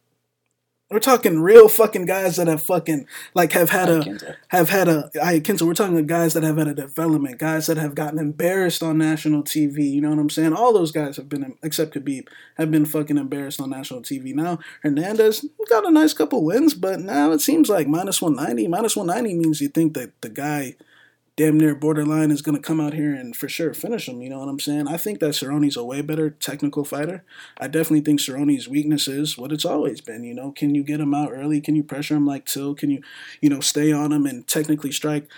We're talking real fucking guys that have fucking like have had a have had a I Kinzo, we're talking guys that have had a development, guys that have gotten embarrassed on national TV. You know what I'm saying? All those guys have been, except Khabib, have been fucking embarrassed on national TV. Now Hernandez got a nice couple wins, but now it seems like minus 190. Minus 190 means you think that the guy damn near borderline is going to come out here and for sure finish him. You know what I'm saying? I think that Cerrone's a way better technical fighter. I definitely think Cerrone's weakness is what it's always been. You know, can you get him out early? Can you pressure him like Till? Can you, you know, stay on him and technically strike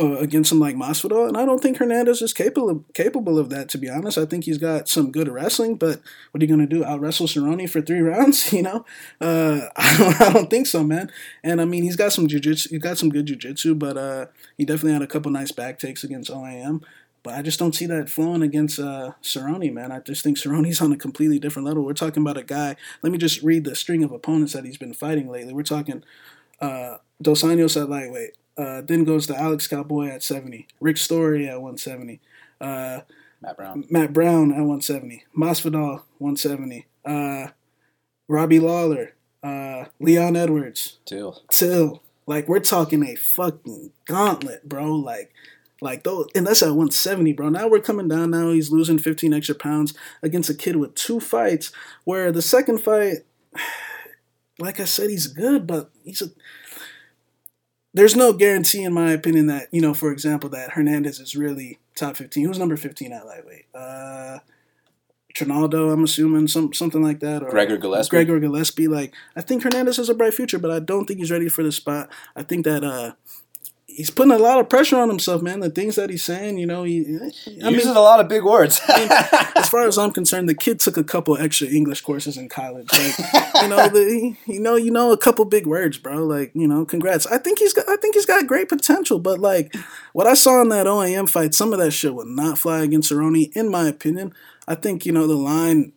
uh, against him like Masvidal, and I don't think Hernandez is capable of, capable of that. To be honest, I think he's got some good wrestling, but what are you gonna do? Out wrestle Cerrone for three rounds? You know, uh, I, don't, I don't think so, man. And I mean, he's got some jujitsu, he's got some good jujitsu, but uh, he definitely had a couple nice back takes against OAM. But I just don't see that flowing against uh, Cerrone, man. I just think Cerrone's on a completely different level. We're talking about a guy. Let me just read the string of opponents that he's been fighting lately. We're talking uh, Dos Anjos at lightweight. Uh, then goes to Alex Cowboy at 70. Rick Story at 170. Uh, Matt Brown. Matt Brown at 170. Masvidal 170. Uh, Robbie Lawler. Uh, Leon Edwards. Till. Till. Like we're talking a fucking gauntlet, bro. Like, like those, and that's at 170, bro. Now we're coming down. Now he's losing 15 extra pounds against a kid with two fights. Where the second fight, like I said, he's good, but he's a there's no guarantee, in my opinion, that you know, for example, that Hernandez is really top fifteen. Who's number fifteen at lightweight? Uh, Trinaldo, I'm assuming, some something like that, or Gregor Gillespie. Gregor Gillespie. Like, I think Hernandez has a bright future, but I don't think he's ready for the spot. I think that uh, he's putting a lot of pressure on himself, man. The things that he's saying, you know, he, I mean, uses a lot of big words. as far as I'm concerned, the kid took a couple extra English courses in college. Like, you know, the you know, you know, a couple big words, bro. Like, you know, congrats. I think he's got, I think he's got great potential. But like, what I saw in that OAM fight, some of that shit would not fly against Cerrone, in my opinion. I think you know the line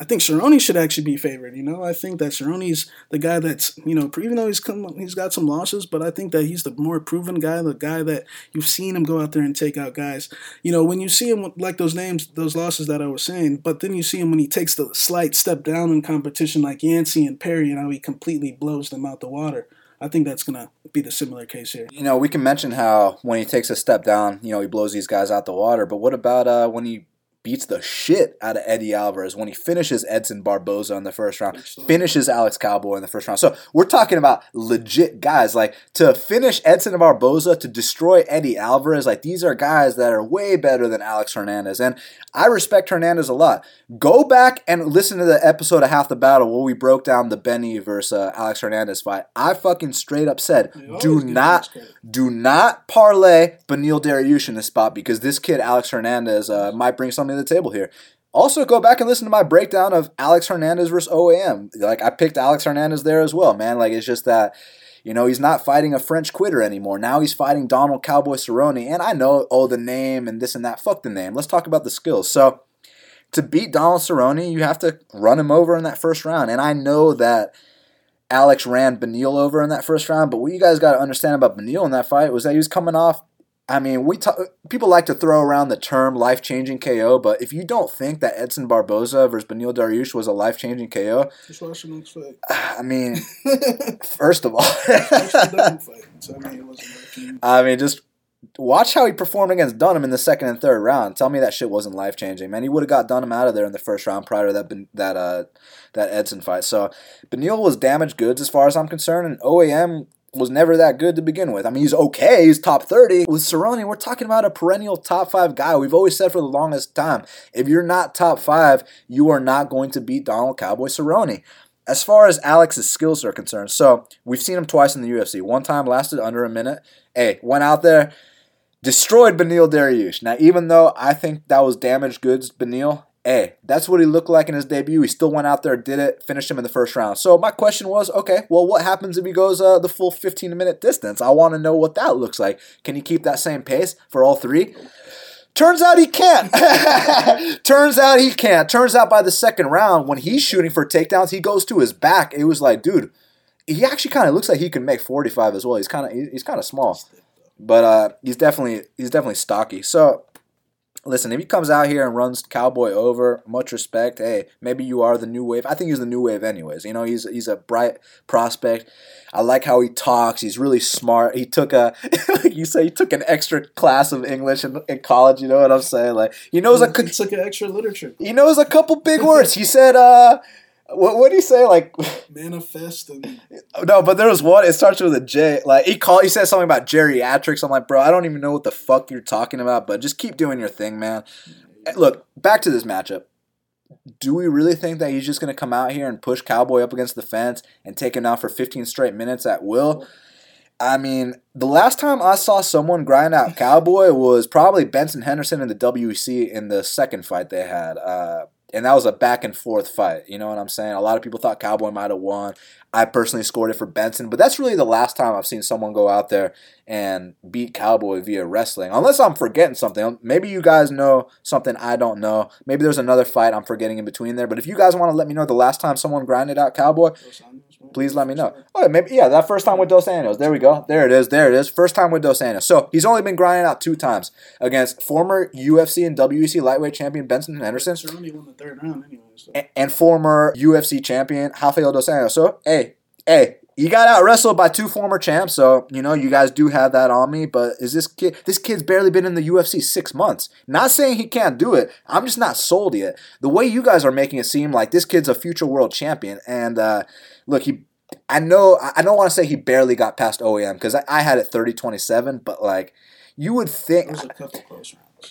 I think Cerrone should actually be favored. You know, I think that Cerrone's the guy that's you know, even though he's come, he's got some losses, but I think that he's the more proven guy, the guy that you've seen him go out there and take out guys. You know, when you see him like those names, those losses that I was saying, but then you see him when he takes the slight step down in competition, like Yancy and Perry, and how he completely blows them out the water. I think that's gonna be the similar case here. You know, we can mention how when he takes a step down, you know, he blows these guys out the water. But what about uh, when he beats the shit out of Eddie Alvarez when he finishes Edson Barboza in the first round, finishes Alex Cowboy in the first round. So we're talking about legit guys. Like to finish Edson Barboza, to destroy Eddie Alvarez, like these are guys that are way better than Alex Hernandez. And I respect Hernandez a lot. Go back and listen to the episode of Half the Battle where we broke down the Benny versus uh, Alex Hernandez fight. I fucking straight up said, do not, do not parlay Beneil Dariush in this spot because this kid Alex Hernandez uh, might bring something to the table here. Also, go back and listen to my breakdown of Alex Hernandez versus OAM. Like, I picked Alex Hernandez there as well, man. Like, it's just that, you know, he's not fighting a French quitter anymore. Now he's fighting Donald Cowboy Cerrone. And I know, oh, the name and this and that. Fuck the name. Let's talk about the skills. So, to beat Donald Cerrone, you have to run him over in that first round. And I know that Alex ran Beneil over in that first round, but what you guys got to understand about Beneil in that fight was that he was coming off I mean, we talk, people like to throw around the term life changing KO, but if you don't think that Edson Barboza versus Beneil Dariush was a life changing KO, just watch the next fight. I mean, first of all, I mean, just watch how he performed against Dunham in the second and third round. Tell me that shit wasn't life changing, man. He would have got Dunham out of there in the first round prior to that that uh that Edson fight. So Beneil was damaged goods as far as I'm concerned, and OAM was never that good to begin with. I mean, he's okay. He's top 30. With Cerrone, we're talking about a perennial top five guy. We've always said for the longest time, if you're not top five, you are not going to beat Donald Cowboy Cerrone. As far as Alex's skills are concerned, so we've seen him twice in the UFC. One time lasted under a minute. Hey, went out there, destroyed Beneil Dariush. Now, even though I think that was damaged goods, Beneil, Hey, that's what he looked like in his debut. He still went out there, did it, finished him in the first round. So my question was, okay, well, what happens if he goes uh, the full 15 minute distance? I want to know what that looks like. Can he keep that same pace for all three? Turns out he can't. Turns out he can't. Turns out by the second round, when he's shooting for takedowns, he goes to his back. It was like, dude, he actually kind of looks like he can make 45 as well. He's kind of he's kind of small, but uh, he's definitely he's definitely stocky. So Listen, if he comes out here and runs Cowboy over, much respect. Hey, maybe you are the new wave. I think he's the new wave, anyways. You know, he's he's a bright prospect. I like how he talks. He's really smart. He took a, like you say, he took an extra class of English in, in college. You know what I'm saying? Like he knows he a. He took an extra literature. He knows a couple big words. He said, uh, what what did he say? Like manifest and no, but there was one. It starts with a J. Like he called. He said something about geriatrics. I'm like, bro, I don't even know what the fuck you're talking about. But just keep doing your thing, man. Look, back to this matchup. Do we really think that he's just gonna come out here and push Cowboy up against the fence and take him out for 15 straight minutes at will? I mean, the last time I saw someone grind out Cowboy was probably Benson Henderson in the WEC in the second fight they had. Uh, and that was a back and forth fight. You know what I'm saying? A lot of people thought Cowboy might have won. I personally scored it for Benson, but that's really the last time I've seen someone go out there and beat Cowboy via wrestling. Unless I'm forgetting something. Maybe you guys know something I don't know. Maybe there's another fight I'm forgetting in between there. But if you guys want to let me know the last time someone grinded out Cowboy, please let me know. Oh, maybe yeah, that first time with Dos Anjos. There we go. There it is. There it is. First time with Dos Anjos. So he's only been grinding out two times against former UFC and WEC lightweight champion Benson Henderson. Cerrone won the third round anyway. So. and, and former UFC champion Rafael Dos Anjos. So hey, hey, you got out wrestled by two former champs, so you know you guys do have that on me. But is this kid? This kid's barely been in the UFC six months. Not saying he can't do it. I'm just not sold yet. The way you guys are making it seem like this kid's a future world champion, and uh, look, he. I know. I don't want to say he barely got past OAM because I, I had it 30-27, but like you would think. There's a couple.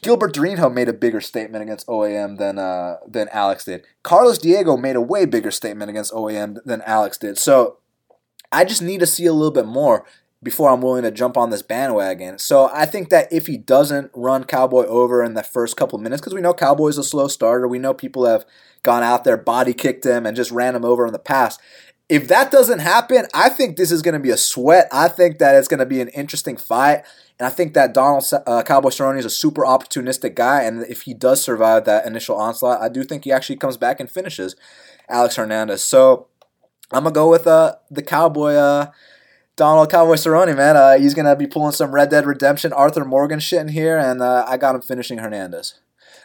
Gilbert Durinho made a bigger statement against OAM than uh, than Alex did. Carlos Diego made a way bigger statement against OAM than Alex did. So I just need to see a little bit more before I'm willing to jump on this bandwagon. So I think that if he doesn't run Cowboy over in the first couple minutes, because we know Cowboy's a slow starter, we know people have gone out there, body kicked him, and just ran him over in the past. If that doesn't happen, I think this is going to be a sweat. I think that it's going to be an interesting fight. And I think that Donald uh, Cowboy Cerrone is a super opportunistic guy. And if he does survive that initial onslaught, I do think he actually comes back and finishes Alex Hernandez. So I'm going to go with uh, the Cowboy. Uh, Donald Cowboy Cerrone, man. Uh, he's going to be pulling some Red Dead Redemption Arthur Morgan shit in here. And uh, I got him finishing Hernandez.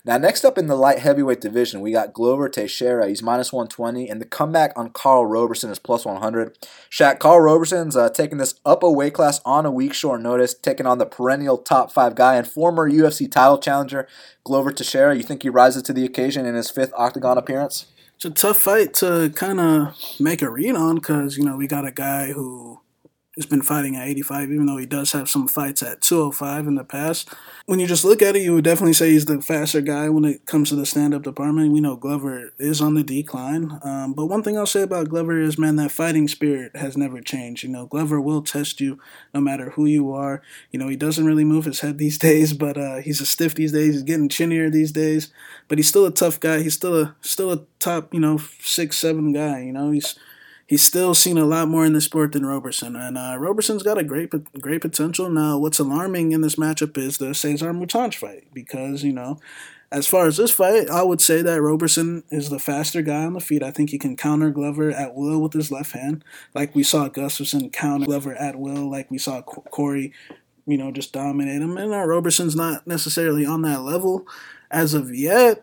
Now, next up in the light heavyweight division, we got Glover Teixeira. He's minus 120, and the comeback on Karl Roberson is plus 100. Shaq, Karl Roberson's uh, taking this up a weight class on a week short notice, taking on the perennial top five guy and former UFC title challenger, Glover Teixeira. You think he rises to the occasion in his fifth octagon appearance? It's a tough fight to kind of make a read on because, you know, we got a guy who has been fighting at 85, even though he does have some fights at 205 in the past. When you just look at it, you would definitely say he's the faster guy when it comes to the stand up department. We know Glover is on the decline. Um, but one thing I'll say about Glover is, man, that fighting spirit has never changed. You know, Glover will test you no matter who you are. You know, he doesn't really move his head these days, but uh, he's a stiff these days. He's getting chinnier these days, but he's still a tough guy. He's still a still a top, you know, six, seven guy. You know, he's he's still seen a lot more in the sport than Roberson, and uh, Roberson's got a great great potential. Now, what's alarming in this matchup is the Cesar Mutante fight because you know, as far as this fight, I would say that Roberson is the faster guy on the feet. I think he can counter Glover at will with his left hand, like we saw Gustafsson counter Glover at will, like we saw Corey, you know, just dominate him. And uh, Roberson's not necessarily on that level as of yet.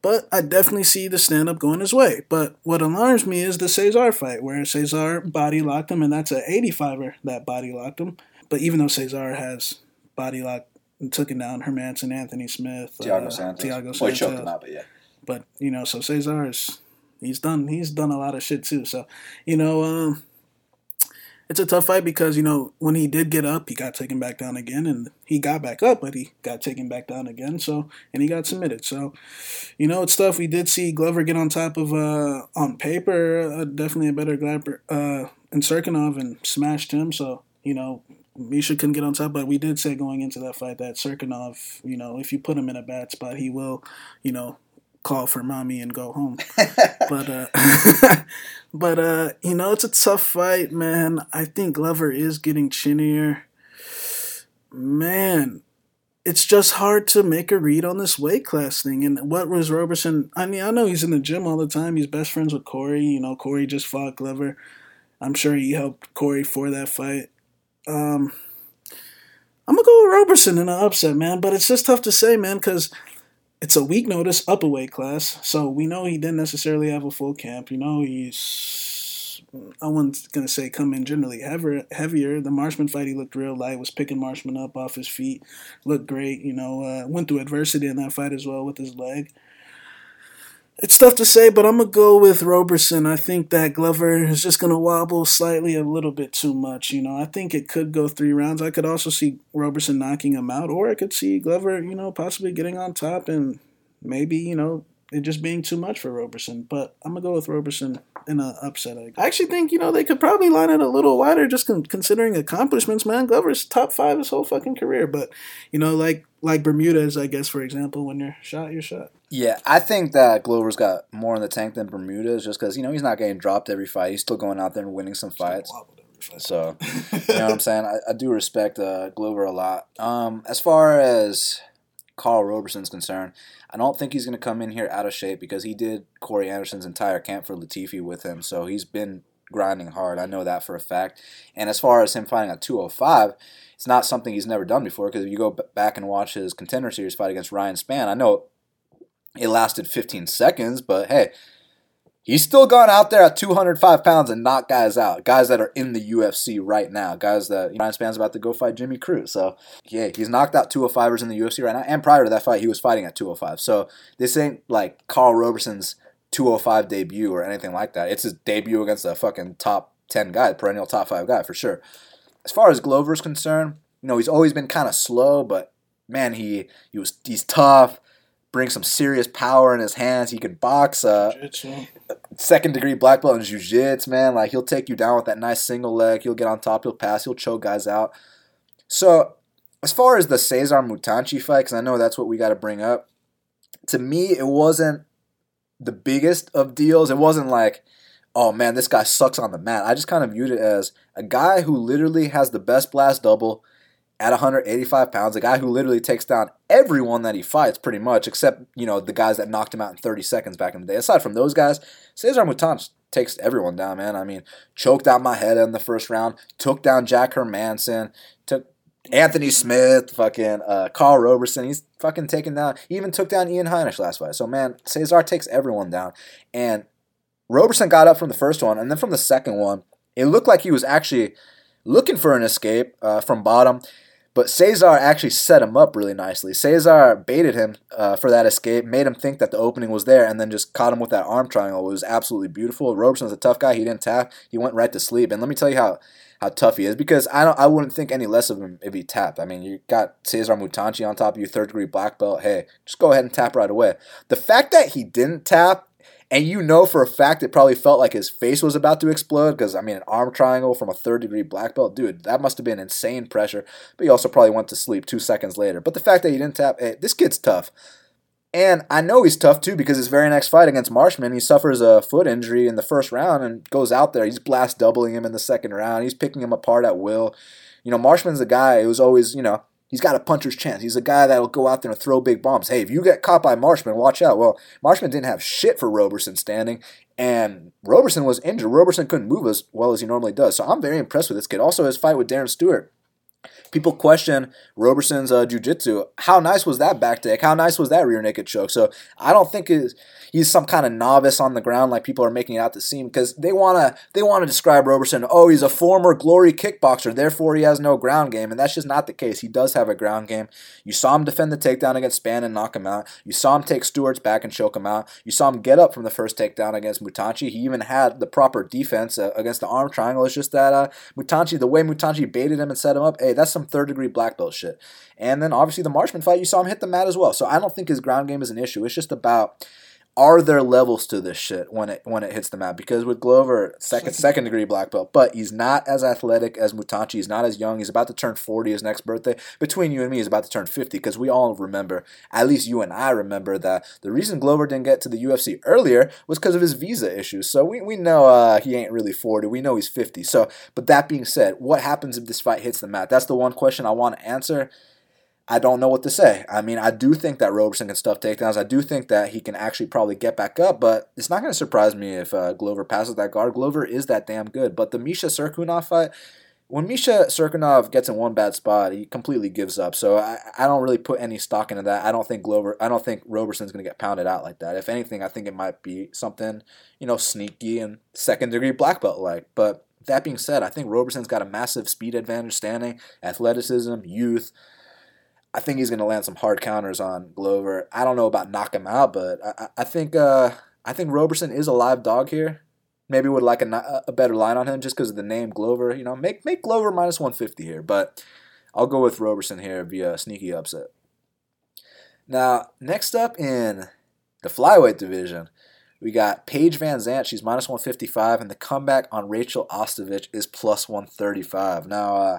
But I definitely see the stand up going his way. But what alarms me is the Cesar fight, where Cesar body locked him, and that's an 85er that body locked him. But even though Cesar has body locked and took him down, Hermansson, Anthony Smith, Thiago uh, Santos. Well, he Santos. choked him out, but yeah. But you know, so Cesar is he's done he's done a lot of shit too. So you know, um, it's a tough fight because you know when he did get up, he got taken back down again, and he got back up, but he got taken back down again. So and he got submitted. So you know, it's tough. We did see Glover get on top of uh on paper, uh, definitely a better Glover uh, in Cirkunov and smashed him. So you know. Misha couldn't get on top, but we did say going into that fight that Cirkunov, you know, if you put him in a bad spot, he will, you know, call for mommy and go home. but uh but uh you know it's a tough fight, man. I think Glover is getting chinnier. Man, it's just hard to make a read on this weight class thing. And what was Roberson? I mean, I know he's in the gym all the time. He's best friends with Corey. You know, Corey just fought Glover. I'm sure he helped Corey for that fight. Um, I'm gonna go with Roberson in an upset, man. But it's just tough to say, man, because it's a week notice up a weight class, so we know he didn't necessarily have a full camp. You know, he's I wasn't gonna say come in generally heavier. Heavier. The Marshman fight, he looked real light. Was picking Marshman up off his feet. Looked great. You know, uh, went through adversity in that fight as well with his leg. It's tough to say, but I'm gonna go with Roberson. I think that Glover is just gonna wobble slightly a little bit too much. You know, I think it could go three rounds. I could also see Roberson knocking him out, or I could see Glover, you know, possibly getting on top and maybe you know it just being too much for Roberson. But I'm gonna go with Roberson in an upset. I actually think you know they could probably line it a little wider, just con- considering accomplishments. Man, Glover's top five his whole fucking career, but you know, like like Bermudez, I guess for example, when you're shot, you're shot. Yeah, I think that Glover's got more in the tank than Bermudez just because you know he's not getting dropped every fight. He's still going out there and winning some fights. So, you know what I'm saying? I, I do respect uh, Glover a lot. Um, as far as Karl Roberson's concerned, I don't think he's going to come in here out of shape because he did Corey Anderson's entire camp for Latifi with him. So he's been grinding hard. I know that for a fact. And as far as him fighting at 205, it's not something he's never done before because if you go back and watch his contender series fight against Ryan Spann, I know it lasted 15 seconds, but hey, he's still gone out there at 205 pounds and knocked guys out. Guys that are in the UFC right now. Guys that Ryan Spann's about to go fight Jimmy Crute. So, yeah, he's knocked out 205ers in the UFC right now. And prior to that fight, he was fighting at 205. So, this ain't like Karl Roberson's 205 debut or anything like that. It's his debut against a fucking top 10 guy, perennial top 5 guy for sure. As far as Glover's concerned, you know, he's always been kind of slow, but man, he he was he's tough brings some serious power in his hands. He can box. Uh, second degree black belt in jiu-jitsu, man. Like he'll take you down with that nice single leg. He'll get on top. He'll pass. He'll choke guys out. So as far as the Cesar Mutante fight, because I know that's what we got to bring up. To me, it wasn't the biggest of deals. It wasn't like, oh man, this guy sucks on the mat. I just kind of viewed it as a guy who literally has the best blast double at 185 pounds, a guy who literally takes down everyone that he fights, pretty much, except you know the guys that knocked him out in 30 seconds back in the day. Aside from those guys, Cesar Mutante takes everyone down, man. I mean, choked out my head in the first round, took down Jack Hermansson, took Anthony Smith, fucking uh, Karl Roberson. He's fucking taken down. He even took down Ian Heinisch last fight. So man, Cesar takes everyone down, and Roberson got up from the first one, and then from the second one, it looked like he was actually looking for an escape uh, from bottom. But Cesar actually set him up really nicely. Cesar baited him uh, for that escape, made him think that the opening was there, and then just caught him with that arm triangle. It was absolutely beautiful. Roberson's a tough guy. He didn't tap. He went right to sleep. And let me tell you how how tough he is because I don't I wouldn't think any less of him if he tapped. I mean, you got Cesar Mutante on top of you, third degree black belt. Hey, just go ahead and tap right away. The fact that he didn't tap and you know for a fact it probably felt like his face was about to explode because I mean an arm triangle from a third degree black belt, dude, that must have been insane pressure. But he also probably went to sleep two seconds later. But the fact that he didn't tap, hey, this kid's tough. And I know he's tough too because his very next fight against Marshman, he suffers a foot injury in the first round and goes out there. He's blast doubling him in the second round. He's picking him apart at will. You know, Marshman's a guy who's always, you know, He's got a puncher's chance. He's a guy that'll go out there and throw big bombs. Hey, if you get caught by Marshman, watch out. Well, Marshman didn't have shit for Roberson standing, and Roberson was injured. Roberson couldn't move as well as he normally does. So I'm very impressed with this kid. Also, his fight with Darren Stewart people question Roberson's uh, jiu-jitsu. How nice was that back take? How nice was that rear naked choke? So I don't think he's some kind of novice on the ground like people are making it out to seem because they wanna they wanna describe Roberson. Oh, he's a former glory kickboxer, therefore he has no ground game, and that's just not the case. He does have a ground game. You saw him defend the takedown against Spann and knock him out. You saw him take Stewart's back and choke him out. You saw him get up from the first takedown against Mutante. He even had the proper defense uh, against the arm triangle. It's just that uh, Mutante, the way Mutante baited him and set him up, hey, that's some third degree black belt shit. And then obviously the Marshman fight, you saw him hit the mat as well. So I don't think his ground game is an issue. It's just about are there levels to this shit when it when it hits the mat? Because with Glover, second second degree black belt, but he's not as athletic as Mutante. He's not as young. He's about to turn forty his next birthday. Between you and me, he's about to turn fifty. Because we all remember, at least you and I remember that the reason Glover didn't get to the UFC earlier was because of his visa issues. So we, we know uh, he ain't really forty. We know he's fifty. So, but that being said, what happens if this fight hits the mat? That's the one question I want to answer. I don't know what to say. I mean, I do think that Roberson can stuff takedowns. I do think that he can actually probably get back up, but it's not going to surprise me if uh, Glover passes that guard. Glover is that damn good. But the Misha Cirkunov fight, when Misha Cirkunov gets in one bad spot, he completely gives up. So I, I don't really put any stock into that. I don't think Glover, I don't think Roberson's going to get pounded out like that. If anything, I think it might be something, you know, sneaky and second degree black belt like. But that being said, I think Roberson's got a massive speed advantage, standing, athleticism, youth. I think he's going to land some hard counters on Glover. I don't know about knock him out, but I, I think uh, I think Roberson is a live dog here. Maybe would like a, a better line on him just because of the name Glover. You know, make make Glover minus 150 here, but I'll go with Roberson here via sneaky upset. Now, next up in the flyweight division, We got Paige Van Zant. She's minus 155, and the comeback on Rachel Ostovich is plus 135. Now, uh,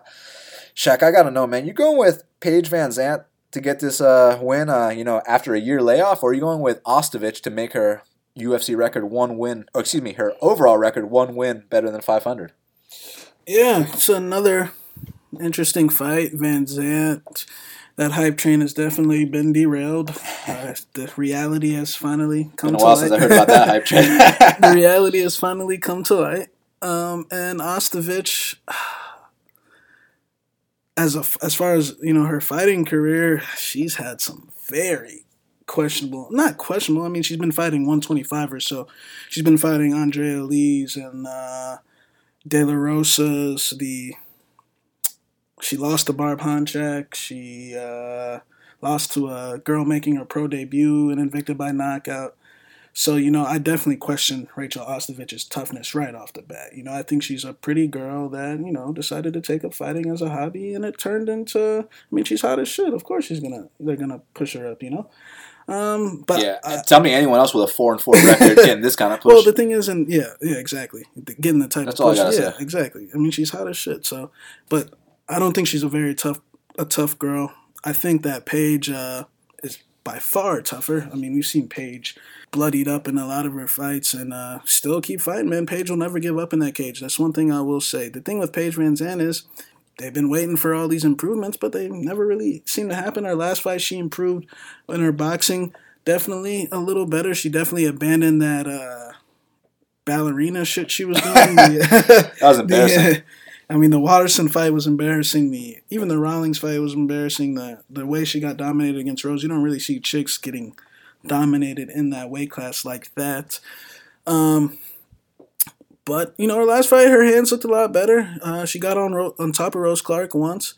Shaq, I gotta know, man. You going with Paige Van Zant to get this uh, win? Uh, you know, after a year layoff, or are you going with Ostovich to make her UFC record one win? Or excuse me, her overall record one win better than 500? Yeah, it's another interesting fight. Van Zant that hype train has definitely been derailed. Uh, the reality has finally come to light. since I heard about that hype train. the reality has finally come to light. Um, and Ostovich, as a, as far as you know, her fighting career, she's had some very questionable, not questionable. I mean, she's been fighting 125 or so. She's been fighting Andrea Lee's and uh, De La Rosa's, the she lost to Barb Honchak. She uh, lost to a girl making her pro debut and Invicta by knockout. So, you know, I definitely question Rachel Ostovich's toughness right off the bat. You know, I think she's a pretty girl that, you know, decided to take up fighting as a hobby and it turned into I mean, she's hot as shit. Of course she's gonna they're gonna push her up, you know? Um, but yeah, uh, tell me anyone else with a four and four record getting this kind of push. Well, the thing is, and yeah, yeah, exactly, getting the type That's of push. yeah, say. exactly. I mean, she's hot as shit. So, but I don't think she's a very tough a tough girl. I think that Paige uh, is by far tougher. I mean, we've seen Paige bloodied up in a lot of her fights and uh, still keep fighting, man. Paige will never give up in that cage. That's one thing I will say. The thing with Paige Van Zant is they've been waiting for all these improvements, but they never really seem to happen. Her last fight, she improved in her boxing. Definitely a little better. She definitely abandoned that uh, ballerina shit she was doing. that was embarrassing. The, I mean, the Waterson fight was embarrassing. The even the Rawlings fight was embarrassing. The the way she got dominated against Rose, you don't really see chicks getting dominated in that weight class like that. Um, but you know, her last fight, her hands looked a lot better. Uh, she got on on top of Rose Clark once.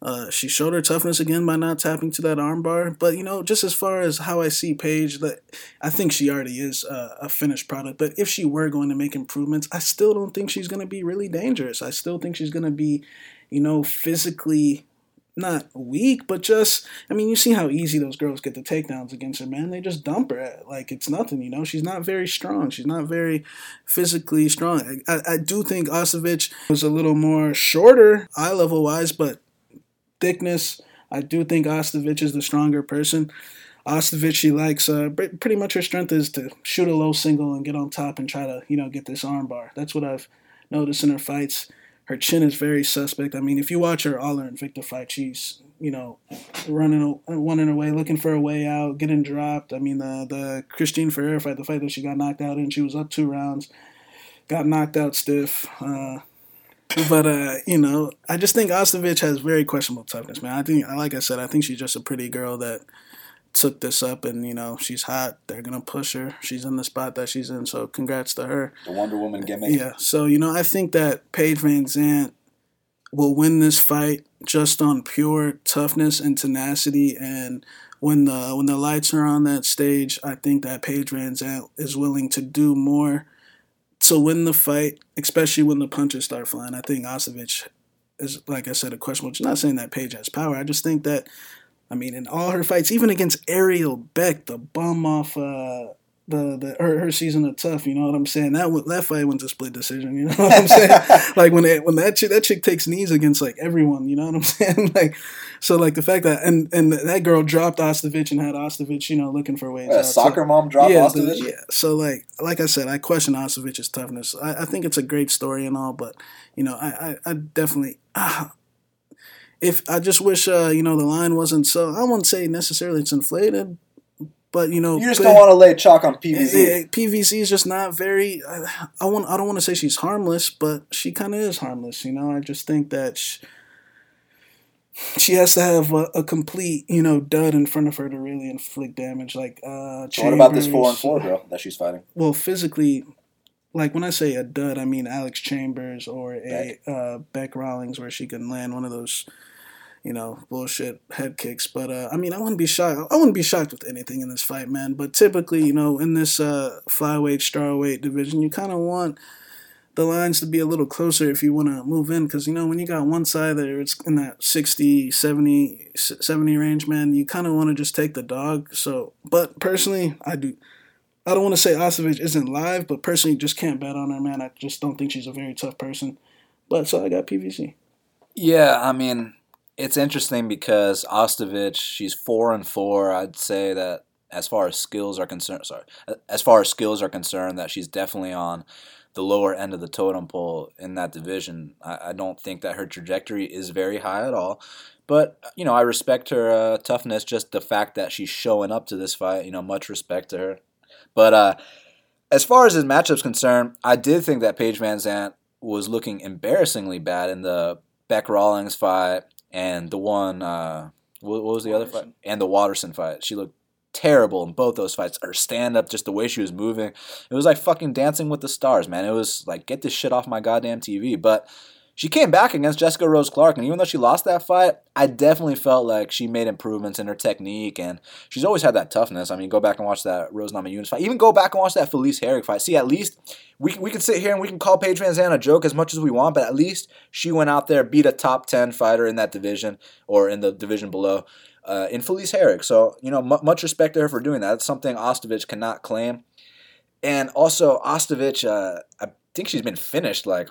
Uh, she showed her toughness again by not tapping to that armbar. But you know, just as far as how I see Paige, that I think she already is a, a, finished product. But if she were going to make improvements, I still don't think she's going to be really dangerous. I still think she's going to be, you know, physically not weak, but just I mean, you see how easy those girls get the takedowns against her, man. They just dump her like it's nothing, you know. She's not very strong. She's not very physically strong. I, I do think Ostovich was a little more shorter eye level wise, but thickness. I do think Ostovich is the stronger person. Ostovich, she likes uh, pretty much her strength is to shoot a low single and get on top and try to you know get this armbar. That's what I've noticed in her fights. Her chin is very suspect. I mean, if you watch her all her Invicta fight, she's you know running running away, looking for a way out, getting dropped. I mean, the the Christine Ferea fight, the fight that she got knocked out in, she was up two rounds, got knocked out stiff. Uh, but uh, you know, I just think Ostovich has very questionable toughness, man. I think, like I said, I think she's just a pretty girl that took this up, and you know, she's hot. They're gonna push her. She's in the spot that she's in, so congrats to her. The Wonder Woman gimmick. Yeah. So you know, I think that Paige Van Zant will win this fight just on pure toughness and tenacity and when the when the lights are on that stage, I think that Paige Van Zant is willing to do more to win the fight, especially when the punches start flying, I think Ostovich is, like I said, a question. Which not saying that Paige has power. I just think that, I mean, in all her fights, even against Ariel Beck, the bum off uh, the the her, her season of tough. You know what I'm saying? That that fight went to split decision. You know what I'm saying? like when it, when that chick, that chick takes knees against like everyone. You know what I'm saying? like so like the fact that and and that girl dropped Ostovich and had Ostovich, you know, looking for ways. A soccer so, mom dropped yeah, Ostovich. yeah. So like like I said, I question Ostovich's toughness. I, I think it's a great story and all, but you know, I I, I definitely. Ah, if I just wish uh, you know the line wasn't so I wouldn't say necessarily it's inflated, but you know, you just don't want to lay chalk on PVC. PVC is just not very. I, I want. I don't want to say she's harmless, but she kind of is harmless. You know, I just think that she, she has to have a, a, complete, you know, dud in front of her to really inflict damage. Like, uh, what about this four on four girl that she's fighting? Well, physically, like when I say a dud, I mean Alex Chambers or a Beck, uh, Beck Rawlings, where she can land one of those you know, bullshit head kicks. But uh, I mean, I wouldn't be shocked. I wouldn't be shocked with anything in this fight, man. But typically, you know, in this uh, flyweight, strawweight division, you kind of want the lines to be a little closer if you want to move in because you know when you got one side there it's in that 60 70 70 range man you kind of want to just take the dog so but personally i do I don't want to say Ostovich isn't live, but personally, just can't bet on her, man. I just don't think she's a very tough person. But so I got PVC. Yeah, I mean, it's interesting because Ostovich, she's four and four. I'd say that as far as skills are concerned, sorry, as far as skills are concerned, that she's definitely on the lower end of the totem pole in that division. I, I don't think that her trajectory is very high at all. But you know, I respect her uh, toughness. Just the fact that she's showing up to this fight, you know, much respect to her. But uh, as far as his matchup's concerned, I did think that Paige VanZant was looking embarrassingly bad in the Beck Rawlings fight and the one. Uh, what, what was the Waterson. other fight? And the Waterson fight. She looked terrible in both those fights. Her stand up, just the way she was moving, it was like fucking dancing with the stars, man. It was like get this shit off my goddamn TV. But she came back against Jessica Rose Clark, and even though she lost that fight, I definitely felt like she made improvements in her technique, and she's always had that toughness. I mean, go back and watch that Rose Namajunas fight. Even go back and watch that Felice Herrig fight. See, at least we, we can sit here and we can call Paige VanZant a joke as much as we want, but at least she went out there, beat a top 10 fighter in that division or in the division below uh, in Felice Herrig. So, you know, m- much respect to her for doing that. That's something Ostovich cannot claim. And also, Ostovich, uh, I think she's been finished like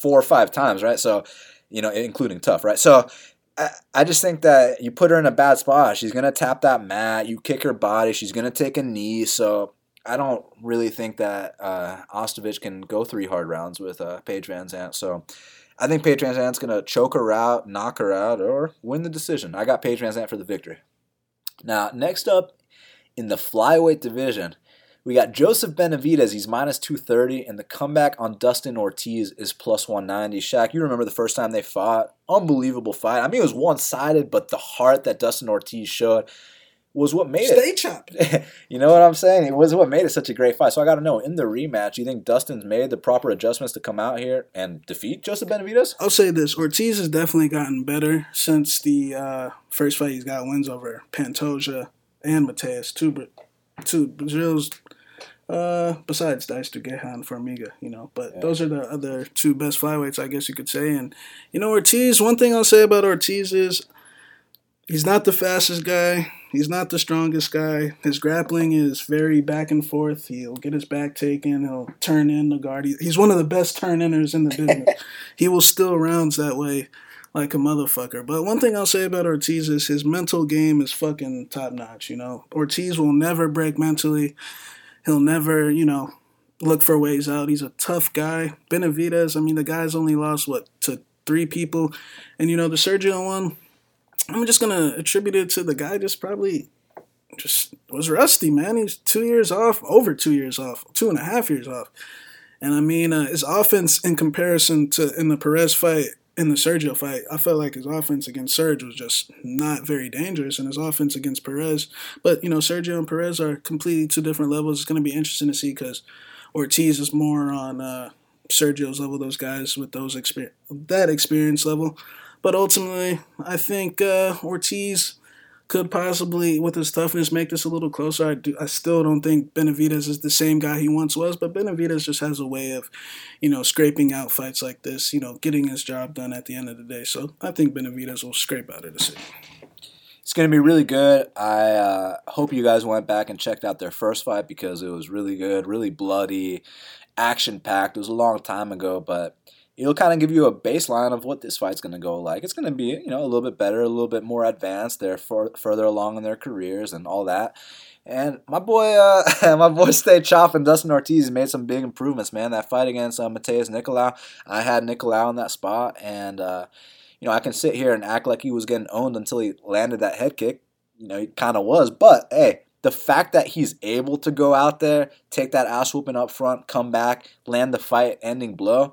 four or five times, right? So, you know, including tough, right? So, I, I just think that you put her in a bad spot. She's gonna tap that mat. You kick her body. She's gonna take a knee. So I don't really think that uh, Ostovich can go three hard rounds with uh, Paige VanZant. So I think Paige Van VanZant's gonna choke her out, knock her out, or win the decision. I got Paige Van VanZant for the victory. Now, next up in the flyweight division, we got Joseph Benavidez, he's minus 230, and the comeback on Dustin Ortiz is plus 190. Shaq, you remember the first time they fought? Unbelievable fight. I mean, it was one sided, but the heart that Dustin Ortiz showed was what made Stay it. Stay chopped. you know what I'm saying? It was what made it such a great fight. So I got to know, in the rematch, you think Dustin's made the proper adjustments to come out here and defeat Joseph Benavidez? I'll say this Ortiz has definitely gotten better since the uh, first fight he's got wins over Pantoja and Matheus, two, two Brazil's uh, besides Dice Duguay and Formiga, you know, but yeah. those are the other two best flyweights, I guess you could say. And you know, Ortiz. One thing I'll say about Ortiz is he's not the fastest guy. He's not the strongest guy. His grappling is very back and forth. He'll get his back taken. He'll turn in the guard. He's one of the best turn inners in the business. he will steal rounds that way like a motherfucker. But one thing I'll say about Ortiz is his mental game is fucking top notch. You know, Ortiz will never break mentally. He'll never, you know, look for ways out. He's a tough guy. Benavidez, I mean, the guy's only lost, what, to three people. And, you know, the Sergio one, I'm just going to attribute it to the guy just probably just was rusty, man. He's two years off, over two years off, two and a half years off. And I mean, uh, his offense in comparison to in the Perez fight in the Sergio fight, I felt like his offense against Serge was just not very dangerous, and his offense against Perez. But you know, Sergio and Perez are completely two different levels. It's going to be interesting to see because Ortiz is more on uh, Sergio's level. Those guys with those experience, that experience level. But ultimately, I think uh, Ortiz could possibly, with his toughness, make this a little closer. I do. I still don't think Benavidez is the same guy he once was, but Benavidez just has a way of, you know, scraping out fights like this. You know, getting his job done at the end of the day. So I think Benavidez will scrape out a decision. It's going to be really good. I uh, hope you guys went back and checked out their first fight because it was really good, really bloody, action packed. It was a long time ago, but it'll kind of give you a baseline of what this fight's going to go like. It's going to be, you know, a little bit better, a little bit more advanced. They're for, further along in their careers and all that. And my boy, uh, my boy, Stay Chop and Dustin Ortiz made some big improvements, man. That fight against uh, Matheus Nicolau, I had Nicolau in that spot, and uh, you know, I can sit here and act like he was getting owned until he landed that head kick. You know, he kind of was, but hey, the fact that he's able to go out there, take that ass whooping up front, come back, land the fight ending blow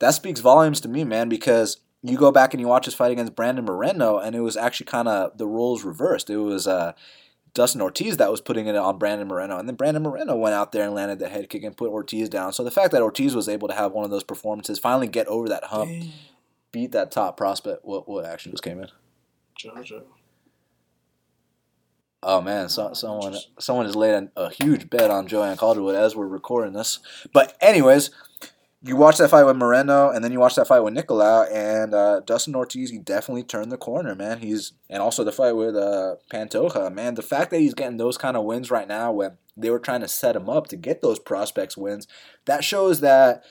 that speaks volumes to me, man, because you go back and you watch his fight against Brandon Moreno, and it was actually kind of the roles reversed. It was uh, Dustin Ortiz that was putting it on Brandon Moreno, and then Brandon Moreno went out there and landed the head kick and put Ortiz down. So the fact that Ortiz was able to have one of those performances, finally get over that hump, Dang. beat that top prospect. What what actually just came in? Jojo. Oh man, so, someone someone has laid a, a huge bet on Joanne Calderwood as we're recording this. But anyways, you watch that fight with Moreno, and then you watch that fight with Nicolau, and uh, Dustin Ortiz, he definitely turned the corner, man. He's and also the fight with uh, Pantoja, man. The fact that he's getting those kind of wins right now, when they were trying to set him up to get those prospects wins. That shows that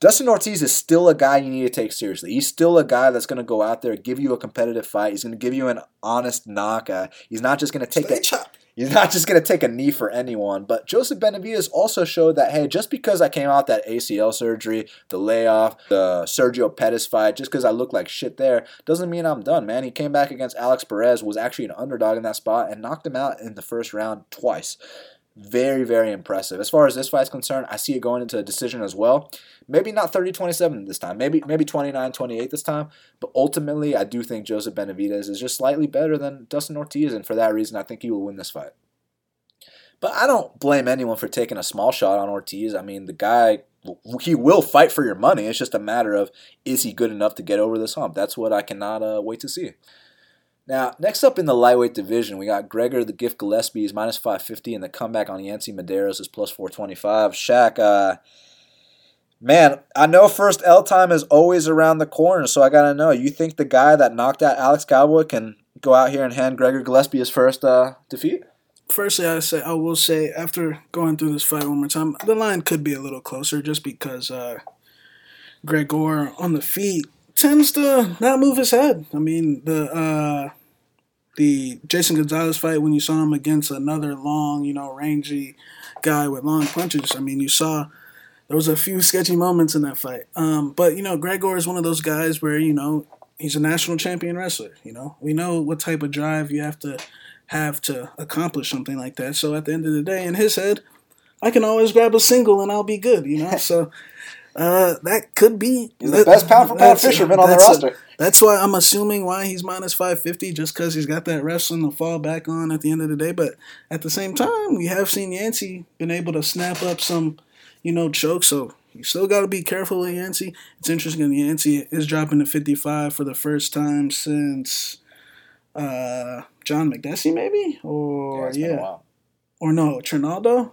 Dustin Ortiz is still a guy you need to take seriously. He's still a guy that's going to go out there, give you a competitive fight. He's going to give you an honest knock. Uh, he's not just going to take Stay that. chopped. He's not just going to take a knee for anyone. But Joseph Benavidez also showed that, hey, just because I came out that ACL surgery, the layoff, the Sergio Pettis fight, just because I look like shit there, doesn't mean I'm done, man. He came back against Alex Perez, was actually an underdog in that spot, and knocked him out in the first round twice. Very, very impressive. As far as this fight's concerned, I see it going into a decision as well. Maybe not 30-27 this time. Maybe maybe 29-28 this time. But ultimately, I do think Joseph Benavidez is just slightly better than Dustin Ortiz, and for that reason, I think he will win this fight. But I don't blame anyone for taking a small shot on Ortiz. I mean, the guy, he will fight for your money. It's just a matter of is he good enough to get over this hump? That's what I cannot uh, wait to see. Now, next up in the lightweight division, we got Gregor the Gift Gillespie is minus 550, and the comeback on Yancy Medeiros is plus 425. Shaq, uh, man, I know first L time is always around the corner, so I got to know, you think the guy that knocked out Alex Cowboy can go out here and hand Gregor Gillespie his first uh, defeat? Firstly, I say I will say after going through this fight one more time, the line could be a little closer just because uh, Gregor on the feet tends to not move his head. I mean the uh, the Jason Gonzalez fight when you saw him against another long, you know, rangy guy with long punches. I mean, you saw there was a few sketchy moments in that fight. Um, but you know, Gregor is one of those guys where you know he's a national champion wrestler. You know, we know what type of drive you have to have to accomplish something like that. So at the end of the day, in his head, I can always grab a single and I'll be good. You know, so. Uh, that could be He's the best pound for pound fisherman on the that's a- roster. that's why I'm assuming why he's minus 550, just because he's got that wrestling to fall back on at the end of the day. But at the same time, we have seen Yancey been able to snap up some, you know, chokes. So you still got to be careful with Yancey. It's interesting that Yancey is dropping to 55 for the first time since uh, John Makdessi, maybe? Or, it's been a yeah. while. Or no, Trinaldo?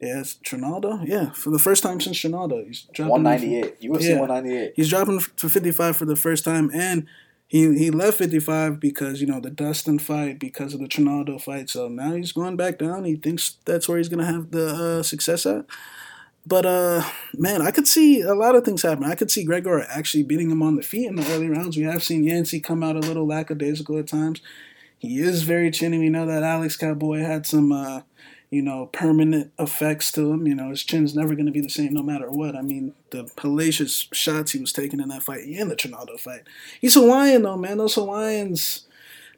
Yeah, it's Trinaldo. Yeah, for the first time since Trinaldo. He's dropping 198. UFC Yeah. 198. He's dropping to 55 for the first time, and he he left 55 because you know the Dustin fight, because of the Trinaldo fight. So now he's going back down. He thinks that's where he's gonna have the uh, success at. But uh, man, I could see a lot of things happen. I could see Gregor actually beating him on the feet in the early rounds. We have seen Yancey come out a little lackadaisical at times. He is very chinny. We know that Alex Cowboy had some, uh, you know, permanent effects to him. You know, his chin's never going to be the same no matter what. I mean, the hellacious shots he was taking in that fight and the Trinaldo fight. He's Hawaiian though, man. Those Hawaiians,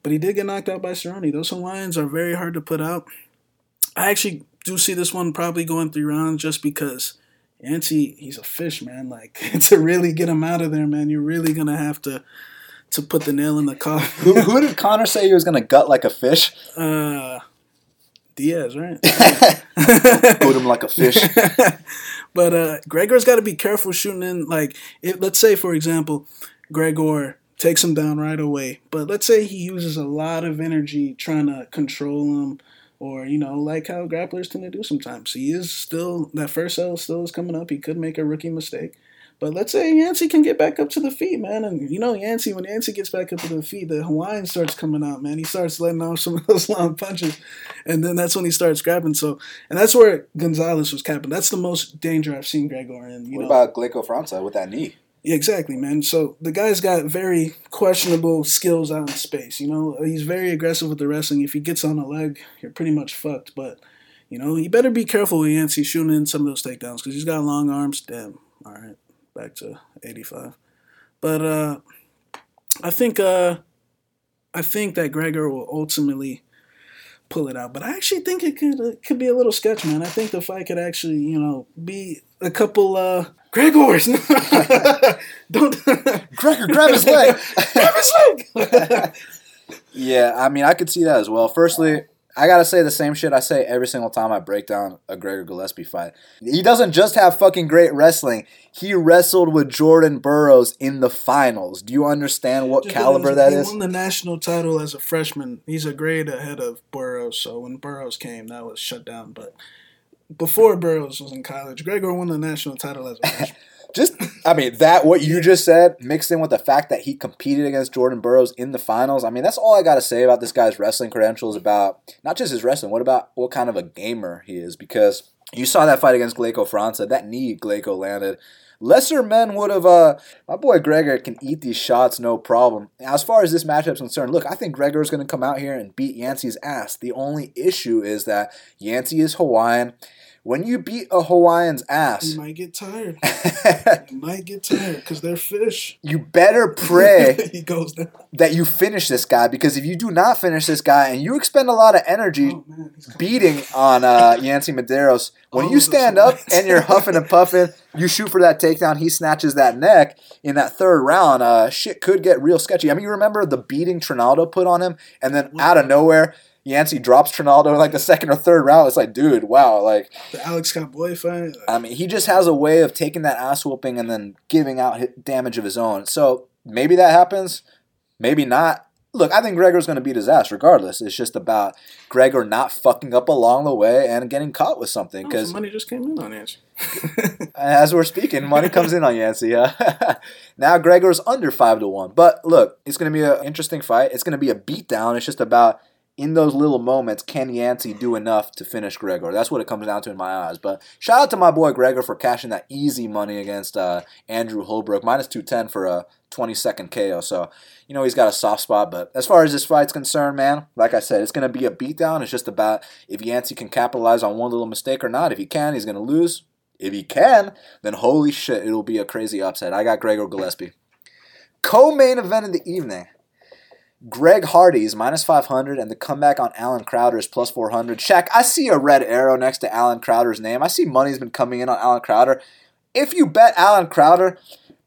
but he did get knocked out by Cerrone. Those Hawaiians are very hard to put out. I actually do see this one probably going three rounds just because Yancey, he's a fish, man. Like to really get him out of there, man, you're really gonna have to to put the nail in the coffin. who, who did Conor say he was going to gut like a fish? Uh, Diaz, right? Gut him like a fish. but uh, Gregor's got to be careful shooting in. Like, if, let's say, for example, Gregor takes him down right away, but let's say he uses a lot of energy trying to control him, or you know, like how grapplers tend to do sometimes. He is still that first L still is coming up. He could make a rookie mistake. But let's say Yancey can get back up to the feet, man. And you know, Yancey, when Yancey gets back up to the feet, the Hawaiian starts coming out, man. He starts letting off some of those long punches. And then that's when he starts grabbing. So, and that's where Gonzalez was capping. That's the most danger I've seen Gregor in. You what know, about Glaico França with that knee? yeah, exactly, man. So the guy's got very questionable skills out in space. You know, he's very aggressive with the wrestling. If he gets on a leg, you're pretty much fucked. But you know, you better be careful with Yancey shooting in some of those takedowns because he's got long arms. Damn. All right, back to 85. But uh, I think uh, I think that Gregor will ultimately pull it out. But I actually think it could uh, could be a little sketch, man. I think the fight could actually, you know, be a couple uh Gregors. Don't Gregor, grab his leg. grab his leg. yeah, I mean, I could see that as well. Firstly, I gotta say the same shit I say every single time I break down a Gregor Gillespie fight. He doesn't just have fucking great wrestling. He wrestled with Jordan Burroughs in the finals. Do you understand what caliber that he is? won the national title as a freshman. He's a grade ahead of Burroughs. So when Burroughs came, that was shut down. But before Burroughs was in college, Gregor won the national title as a freshman. just I mean that what you just said mixed in with the fact that he competed against Jordan Burroughs in the finals. I mean that's all I got to say about this guy's wrestling credentials about not just his wrestling. What about what kind of a gamer he is? Because you saw that fight against Glaico França. That knee Glaico landed. Lesser men would have. Uh, my boy Gregor can eat these shots no problem. As far as this matchup's concerned, look, I think Gregor is going to come out here and beat Yancey's ass. The only issue is that Yancey is Hawaiian when you beat a Hawaiian's ass, you might get tired. you might get tired because they're fish. You better pray he goes down. that you finish this guy because if you do not finish this guy and you expend a lot of energy Oh, man, beating on uh, Yancy Medeiros, when All you stand up and you're huffing and puffing, you shoot for that takedown, he snatches that neck in that third round. Uh, shit could get real sketchy. I mean, you remember the beating Trinaldo put on him, and then out of nowhere. Yancey drops Trinaldo in like the second or third round. It's like, dude, wow, like The Alex Cowboy fight. I mean, he just has a way of taking that ass whooping and then giving out damage of his own. So maybe that happens, maybe not. Look, I think Gregor's going to beat his ass regardless. It's just about Gregor not fucking up along the way and getting caught with something. Oh, Because some money just came in on Yancey. as we're speaking, money comes in on Yancey. Now Gregor's under five to one. But look, it's going to be an interesting fight. It's going to be a beatdown. It's just about in those little moments, can Yancey do enough to finish Gregor? That's what it comes down to in my eyes. But shout out to my boy Gregor for cashing that easy money against uh, Andrew Holbrook, minus 210 for a 20 second KO. So, you know, he's got a soft spot. But as far as this fight's concerned, man, like I said, it's going to be a beatdown. It's just about if Yancey can capitalize on one little mistake or not. If he can, he's going to lose. If he can, then holy shit, it'll be a crazy upset. I got Gregor Gillespie. Co-main event of the evening. Greg Hardy's minus 500 and the comeback on Alan Crowder is plus 400. Shaq, I see a red arrow next to Alan Crowder's name. I see money's been coming in on Alan Crowder. If you bet Alan Crowder,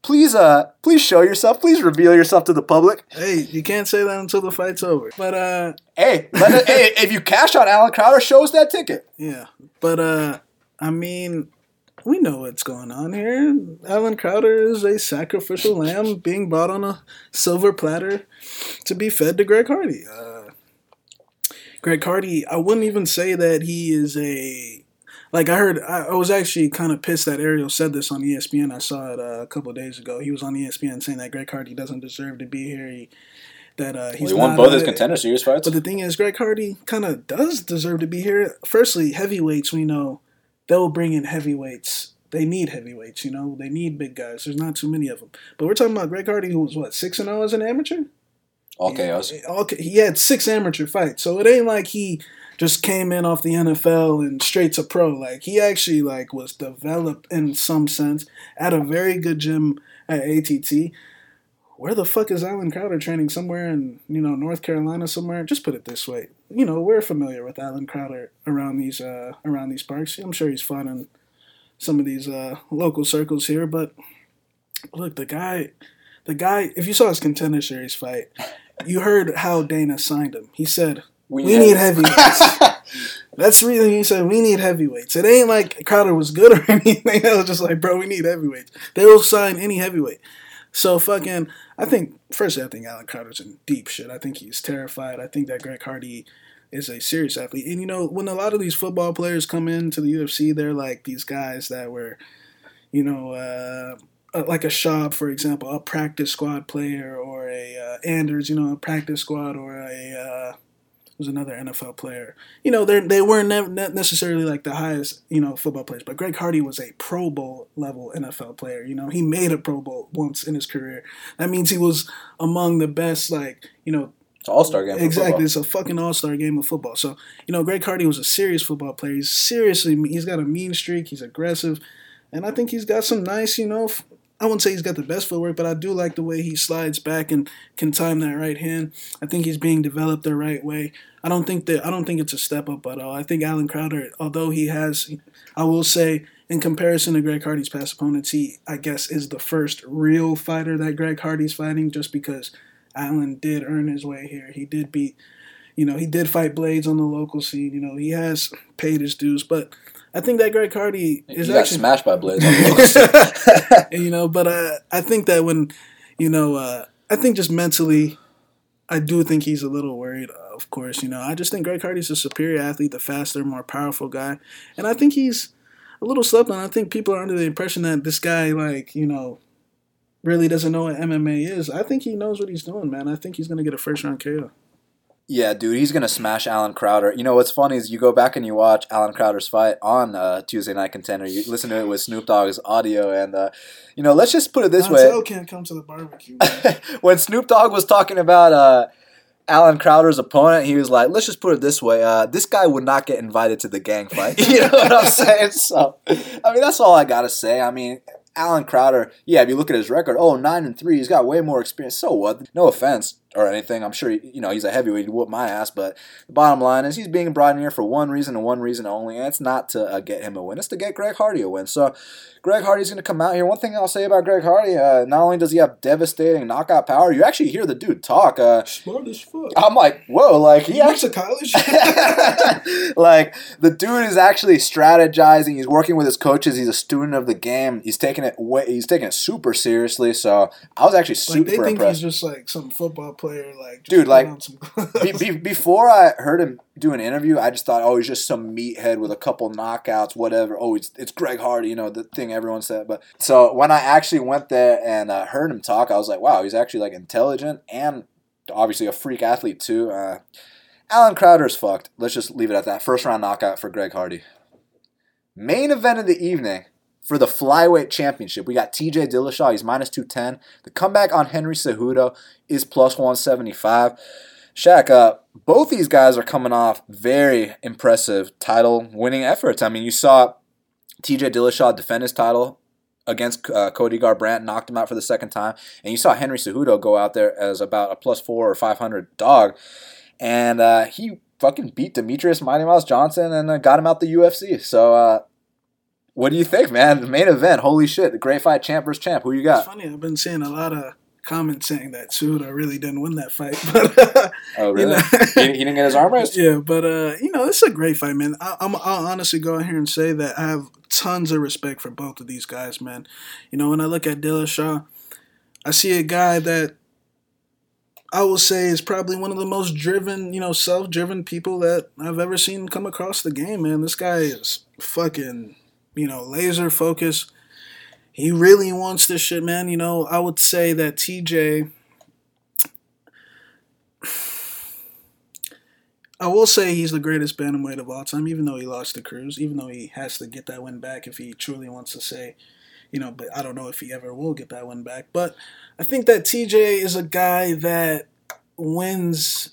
please uh please show yourself. Please reveal yourself to the public. Hey, you can't say that until the fight's over. But uh, Hey, let it, hey, if you cash on Alan Crowder, show us that ticket. yeah. But uh, I mean, we know what's going on here. Alan Crowder is a sacrificial lamb being brought on a silver platter to be fed to Greg Hardy. Uh, Greg Hardy, I wouldn't even say that he is a. Like I heard, I, I was actually kind of pissed that Ariel said this on ESPN. I saw it uh, a couple of days ago. He was on ESPN saying that Greg Hardy doesn't deserve to be here. He, that uh, he's he won both his contender series fights. but the thing is, Greg Hardy kind of does deserve to be here. Firstly, heavyweights, we know they'll bring in heavyweights. They need heavyweights, you know. They need big guys. There's not too many of them. But we're talking about Greg Hardy, who was what six and zero as an amateur. KOs. Okay, eh, he had six amateur fights, so it ain't like he just came in off the NFL and straight to pro. Like he actually like was developed in some sense at a very good gym at ATT. Where the fuck is Alan Crowder training? Somewhere in you know North Carolina, somewhere. Just put it this way, you know we're familiar with Alan Crowder around these uh, around these parks. I'm sure he's fought in some of these uh, local circles here, but look, the guy, the guy. If you saw his contender series fight, you heard how Dana signed him. He said, "We need heavyweights." That's the reason he said we need heavyweights. It ain't like Crowder was good or anything. It was just like, bro, we need heavyweights. They will sign any heavyweight. So fucking, I think firstly, I think Alan Crowder's in deep shit. I think he's terrified. I think that Greg Hardy is a serious athlete. And you know, when a lot of these football players come into the UFC, they're like these guys that were, you know, uh, uh, like a Shop, for example, a practice squad player, or a uh, Anders, you know, a practice squad, or a uh, was another NFL player. You know, they they weren't ne- ne- necessarily like the highest, you know, football players, but Greg Hardy was a Pro Bowl level NFL player. You know, he made a Pro Bowl once in his career. That means he was among the best, like you know, It's an all star game. Exactly, it's a fucking all star game of football. So you know, Greg Hardy was a serious football player. He's seriously, he's got a mean streak. He's aggressive, and I think he's got some nice, you know. f- I wouldn't say he's got the best footwork, but I do like the way he slides back and can time that right hand. I think he's being developed the right way. I don't think that I don't think it's a step up at all. I think Alan Crowder, although he has, I will say, in comparison to Greg Hardy's past opponents, he I guess is the first real fighter that Greg Hardy's fighting, just because Allen did earn his way here. He did beat, you know, he did fight Blades on the local scene. You know, he has paid his dues, but I think that Greg Hardy is He got actually, smashed by Blades. on the local scene. you know, but uh, I think that when, you know, uh, I think just mentally, I do think he's a little worried. Of course, you know, I just think Greg Hardy's a superior athlete, the faster, more powerful guy, and I think he's. a little slept on. I think people are under the impression that this guy, like, you know, really doesn't know what MMA is. I think he knows what he's doing, man. I think he's gonna get a first round KO. Yeah, dude, he's gonna smash Alan Crowder. You know what's funny is you go back and you watch Alan Crowder's fight on uh, Tuesday Night Contender. You listen to it with Snoop Dogg's audio, and uh, you know, let's just put it this Montel way: can't come to the barbecue. when Snoop Dogg was talking about uh, Alan Crowder's opponent, he was like, "Let's just put it this way: uh, this guy would not get invited to the gang fight." you know what I'm saying? So, I mean, that's all I gotta say. I mean, Alan Crowder, yeah, if you look at his record, oh, nine and three, he's got way more experience. So what? No offense or anything. I'm sure you know he's a heavyweight. He'd whoop my ass. But the bottom line is he's being brought in here for one reason and one reason only, and it's not to uh, get him a win. It's to get Greg Hardy a win. So Greg Hardy's going to come out here. One thing I'll say about Greg Hardy, uh, not only does he have devastating knockout power, you actually hear the dude talk. Uh, Smart as fuck. I'm like, whoa, like he He to college. like the dude is actually strategizing. He's working with his coaches. He's a student of the game. He's taking it way, he's taking it super seriously. So I was actually like they think impressed. he's just like some football player, like just Dude, like, be, be, before I heard him do an interview, I just thought, oh, he's just some meathead with a couple knockouts, whatever. Oh, it's it's Greg Hardy, you know, the thing everyone said. But so when I actually went there and uh, heard him talk, I was like, wow, he's actually like intelligent and obviously a freak athlete too. Uh, Alan Crowder's fucked. Let's just leave it at that. First round knockout for Greg Hardy. Main event of the evening for the flyweight championship. We got TJ Dillashaw. He's minus 210. The comeback on Henry Cejudo is plus 175. Shaq, uh, both these guys are coming off very impressive title winning efforts. I mean, you saw TJ Dillashaw defend his title against uh, Cody Garbrandt, knocked him out for the second time, and you saw Henry Cejudo go out there as about a plus four or 500 dog, and uh, he fucking beat Demetrious Mighty Mouse Johnson and uh, got him out the UFC. So, uh, what do you think, man? The main event, holy shit, the great fight champ versus champ. Who you It's got? funny. I've been seeing a lot of comments saying that Suda really didn't win that fight, but Oh, you really? know- he, he didn't get his arm raised? yeah, but uh, you know, it's a great fight, man. I, I'm, I'll honestly go out here and say that I have tons of respect for both of these guys, man. You know, when I look at Dillashaw, I see a guy that I will say is probably one of the most driven, you know, self-driven people that I've ever seen come across the game, man. This guy is fucking, you know, laser focus. He really wants this shit, man. You know, I would say that TJ I will say he's the greatest bantamweight of all time, even though he lost to Cruz, even though he has to get that win back if he truly wants to say, you know, but I don't know if he ever will get that win back. But I think that TJ is a guy that wins.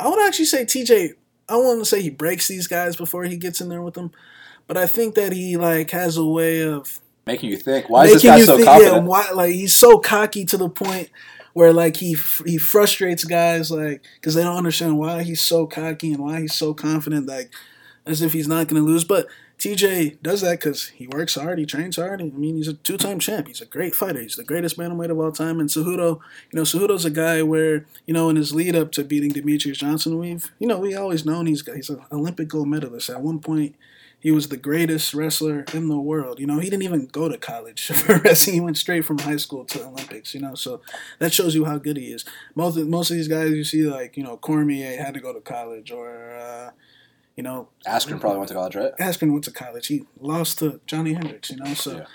I would actually say TJ, I want to say he breaks these guys before he gets in there with them, but I think that he like has a way of Making you think. Why is this guy so think, confident? yeah, why, like he's so cocky to the point where like he he frustrates guys like because they don't understand why he's so cocky and why he's so confident, like as if he's not going to lose. But TJ does that because he works hard, he trains hard. I mean, he's a two-time champ. He's a great fighter. He's the greatest bantamweight of all time. And Cejudo, you know, Cejudo's a guy where you know in his lead up to beating Demetrious Johnson, we've you know we always known he's he's an Olympic gold medalist. At one point, he was the greatest wrestler in the world. You know, he didn't even go to college for wrestling. He went straight from high school to the Olympics. You know, so that shows you how good he is. Most of, most of these guys you see, like you know, Cormier had to go to college, or uh, you know, Askren probably went to college, right? Askren went to college. He lost to Johnny Hendricks. You know, so. Yeah.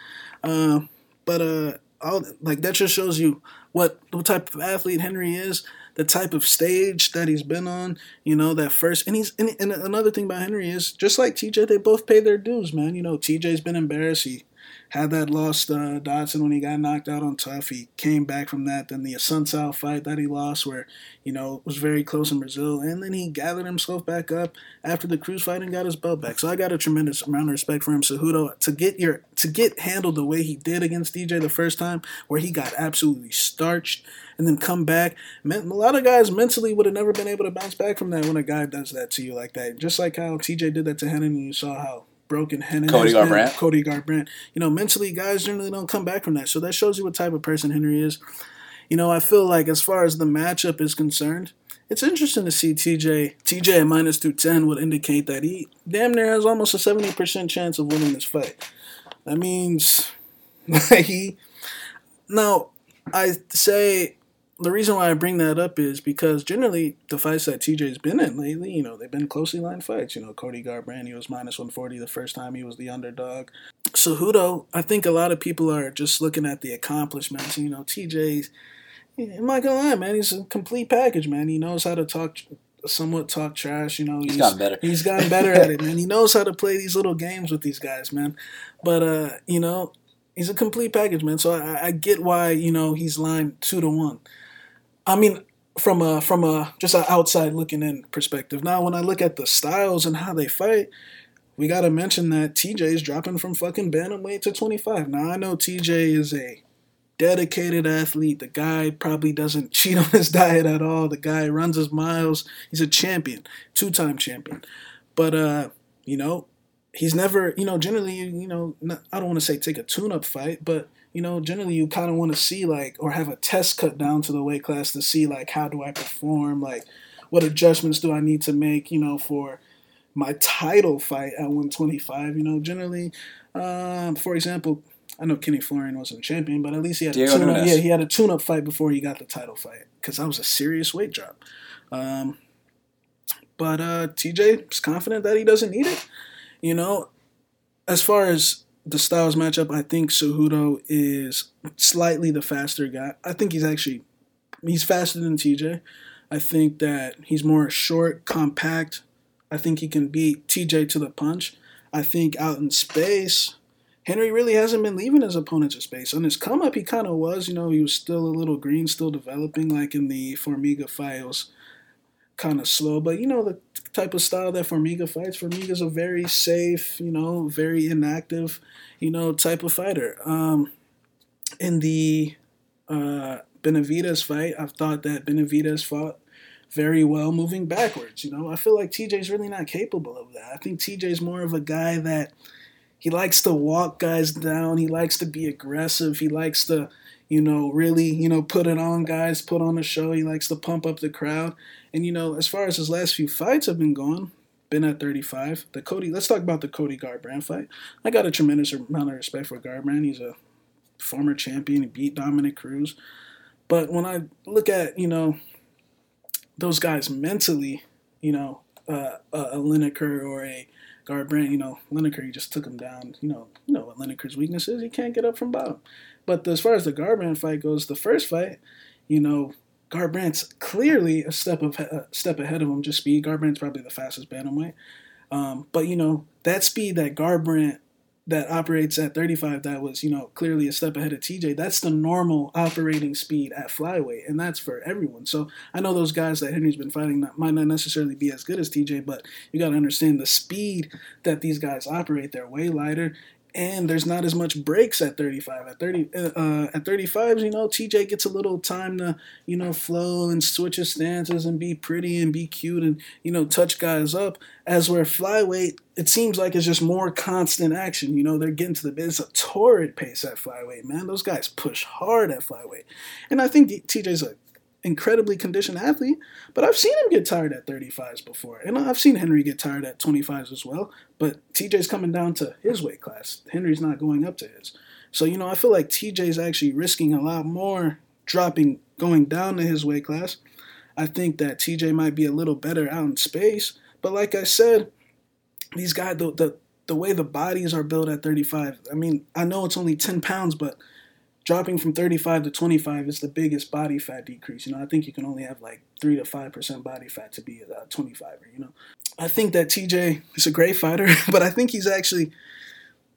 Uh, but uh, all like that just shows you what what type of athlete Henry is, the type of stage that he's been on. You know that first, and he's and, and another thing about Henry is just like TJ, they both pay their dues, man. You know TJ's been embarrassed. He had that lost uh, Dodson when he got knocked out on tough. He came back from that. Then the Assunção fight that he lost, where you know was very close in Brazil, and then he gathered himself back up after the Cruz fight and got his belt back. So I got a tremendous amount of respect for him. Cejudo to get your to get handled the way he did against DJ the first time, where he got absolutely starched and then come back. Men, a lot of guys mentally would have never been able to bounce back from that when a guy does that to you like that. Just like how TJ did that to Hennon, and you saw how broken Hennon Cody. Garbrandt. Cody Garbrandt. You know, mentally, guys generally don't come back from that. So that shows you what type of person Henry is. You know, I feel like as far as the matchup is concerned, it's interesting to see TJ. TJ at minus 210 would indicate that he damn near has almost a 70% chance of winning this fight. That means he. Now, I say the reason why I bring that up is because generally the fights that TJ's been in lately, you know, they've been closely lined fights. You know, Cody Garbrandt, he was minus 140 the first time he was the underdog. So Cejudo, I think a lot of people are just looking at the accomplishments. You know, TJ's, I'm not gonna lie, man, he's a complete package, man. He knows how to talk somewhat talk trash. You know, he's, he's gotten better. He's gotten better at it, man. He knows how to play these little games with these guys, man. But uh, you know, he's a complete package, man. So I, I get why you know he's lined two to one. I mean, from a from a just an outside looking in perspective. Now, when I look at the styles and how they fight, we got to mention that TJ is dropping from fucking bantamweight to 25. Now, I know TJ is a dedicated athlete. The guy probably doesn't cheat on his diet at all. The guy runs his miles. He's a champion, two time champion. But, uh, you know, he's never, you know, generally, you know, not, I don't want to say take a tune up fight, but, you know, generally you kind of want to see like, or have a test cut down to the weight class to see like, how do I perform? Like, what adjustments do I need to make, you know, for my title fight at 125? You know, generally, um, for example, I know Kenny Florian wasn't a champion, but at least he had Diego a tune-up. Yeah, he had a tune-up fight before he got the title fight because that was a serious weight drop. Um, but uh, TJ is confident that he doesn't need it. You know, as far as the styles matchup, I think Cejudo is slightly the faster guy. I think he's actually he's faster than TJ. I think that he's more short, compact. I think he can beat TJ to the punch. I think out in space, Henry really hasn't been leaving his opponents a space. On his come up, he kind of was. You know, he was still a little green, still developing. Like in the Formiga was kind of slow. But you know, the type of style that Formiga fights, Formiga's a very safe, you know, very inactive, you know, type of fighter. Um, in the uh, Benavidez fight, I've thought that Benavidez fought very well moving backwards. You know, I feel like TJ's really not capable of that. I think TJ's more of a guy that he likes to walk guys down. He likes to be aggressive. He likes to, you know, really, you know, put it on guys, put on a show. He likes to pump up the crowd. And you know, as far as his last few fights have been going, been at 35. The Cody, let's talk about the Cody Garbrandt fight. I got a tremendous amount of respect for Garbrandt. He's a former champion. He beat Dominick Cruz. But when I look at, you know, those guys mentally, you know, uh, a Lineker or a Garbrandt, you know, Lineker, he just took him down. You know, you know what Lineker's weakness is. He can't get up from bottom. But as far as the Garbrandt fight goes, the first fight, you know, Garbrandt's clearly a step of a step ahead of him. Just speed. Garbrandt's probably the fastest bantamweight. Um, but you know that speed that Garbrandt that operates at 35 that was you know clearly a step ahead of TJ that's the normal operating speed at flyweight and that's for everyone so I know those guys that Henry's been fighting might not necessarily be as good as TJ but you got to understand the speed that these guys operate they're way lighter and there's not as much breaks at 35 at 30 uh, at 35 you know tj gets a little time to you know flow and switch his stances and be pretty and be cute and you know touch guys up. As where flyweight it seems like it's just more constant action. You know they're getting to the it's a torrid pace at flyweight man. Those guys push hard at flyweight. And i think tj's a incredibly conditioned athlete, but I've seen him get tired at 35s before. And I've seen Henry get tired at 25s as well. But TJ's coming down to his weight class. Henry's not going up to his. So, you know, I feel like TJ's actually risking a lot more dropping, going down to his weight class. I think that TJ might be a little better out in space. But like I said, these guys, the, the, the way the bodies are built at 35, I mean, I know it's only 10 pounds, but dropping from 35 to 25 is the biggest body fat decrease. You know, I think you can only have like 3 to 5% body fat to be a 25er, you know. I think that TJ is a great fighter, but I think he's actually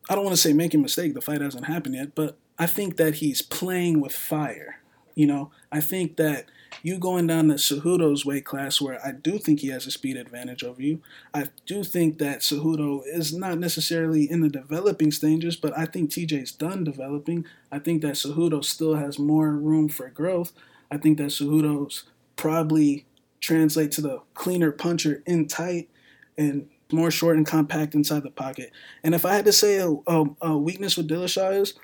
I don't want to say making a mistake, the fight hasn't happened yet, but I think that he's playing with fire. You know, I think that you going down to Cejudo's weight class, where I do think he has a speed advantage over you. I do think that Cejudo is not necessarily in the developing stages, but I think TJ's done developing. I think that Cejudo still has more room for growth. I think that Cejudo's probably translate to the cleaner puncher in tight and more short and compact inside the pocket. And if I had to say a, a, a weakness with Dillashaw is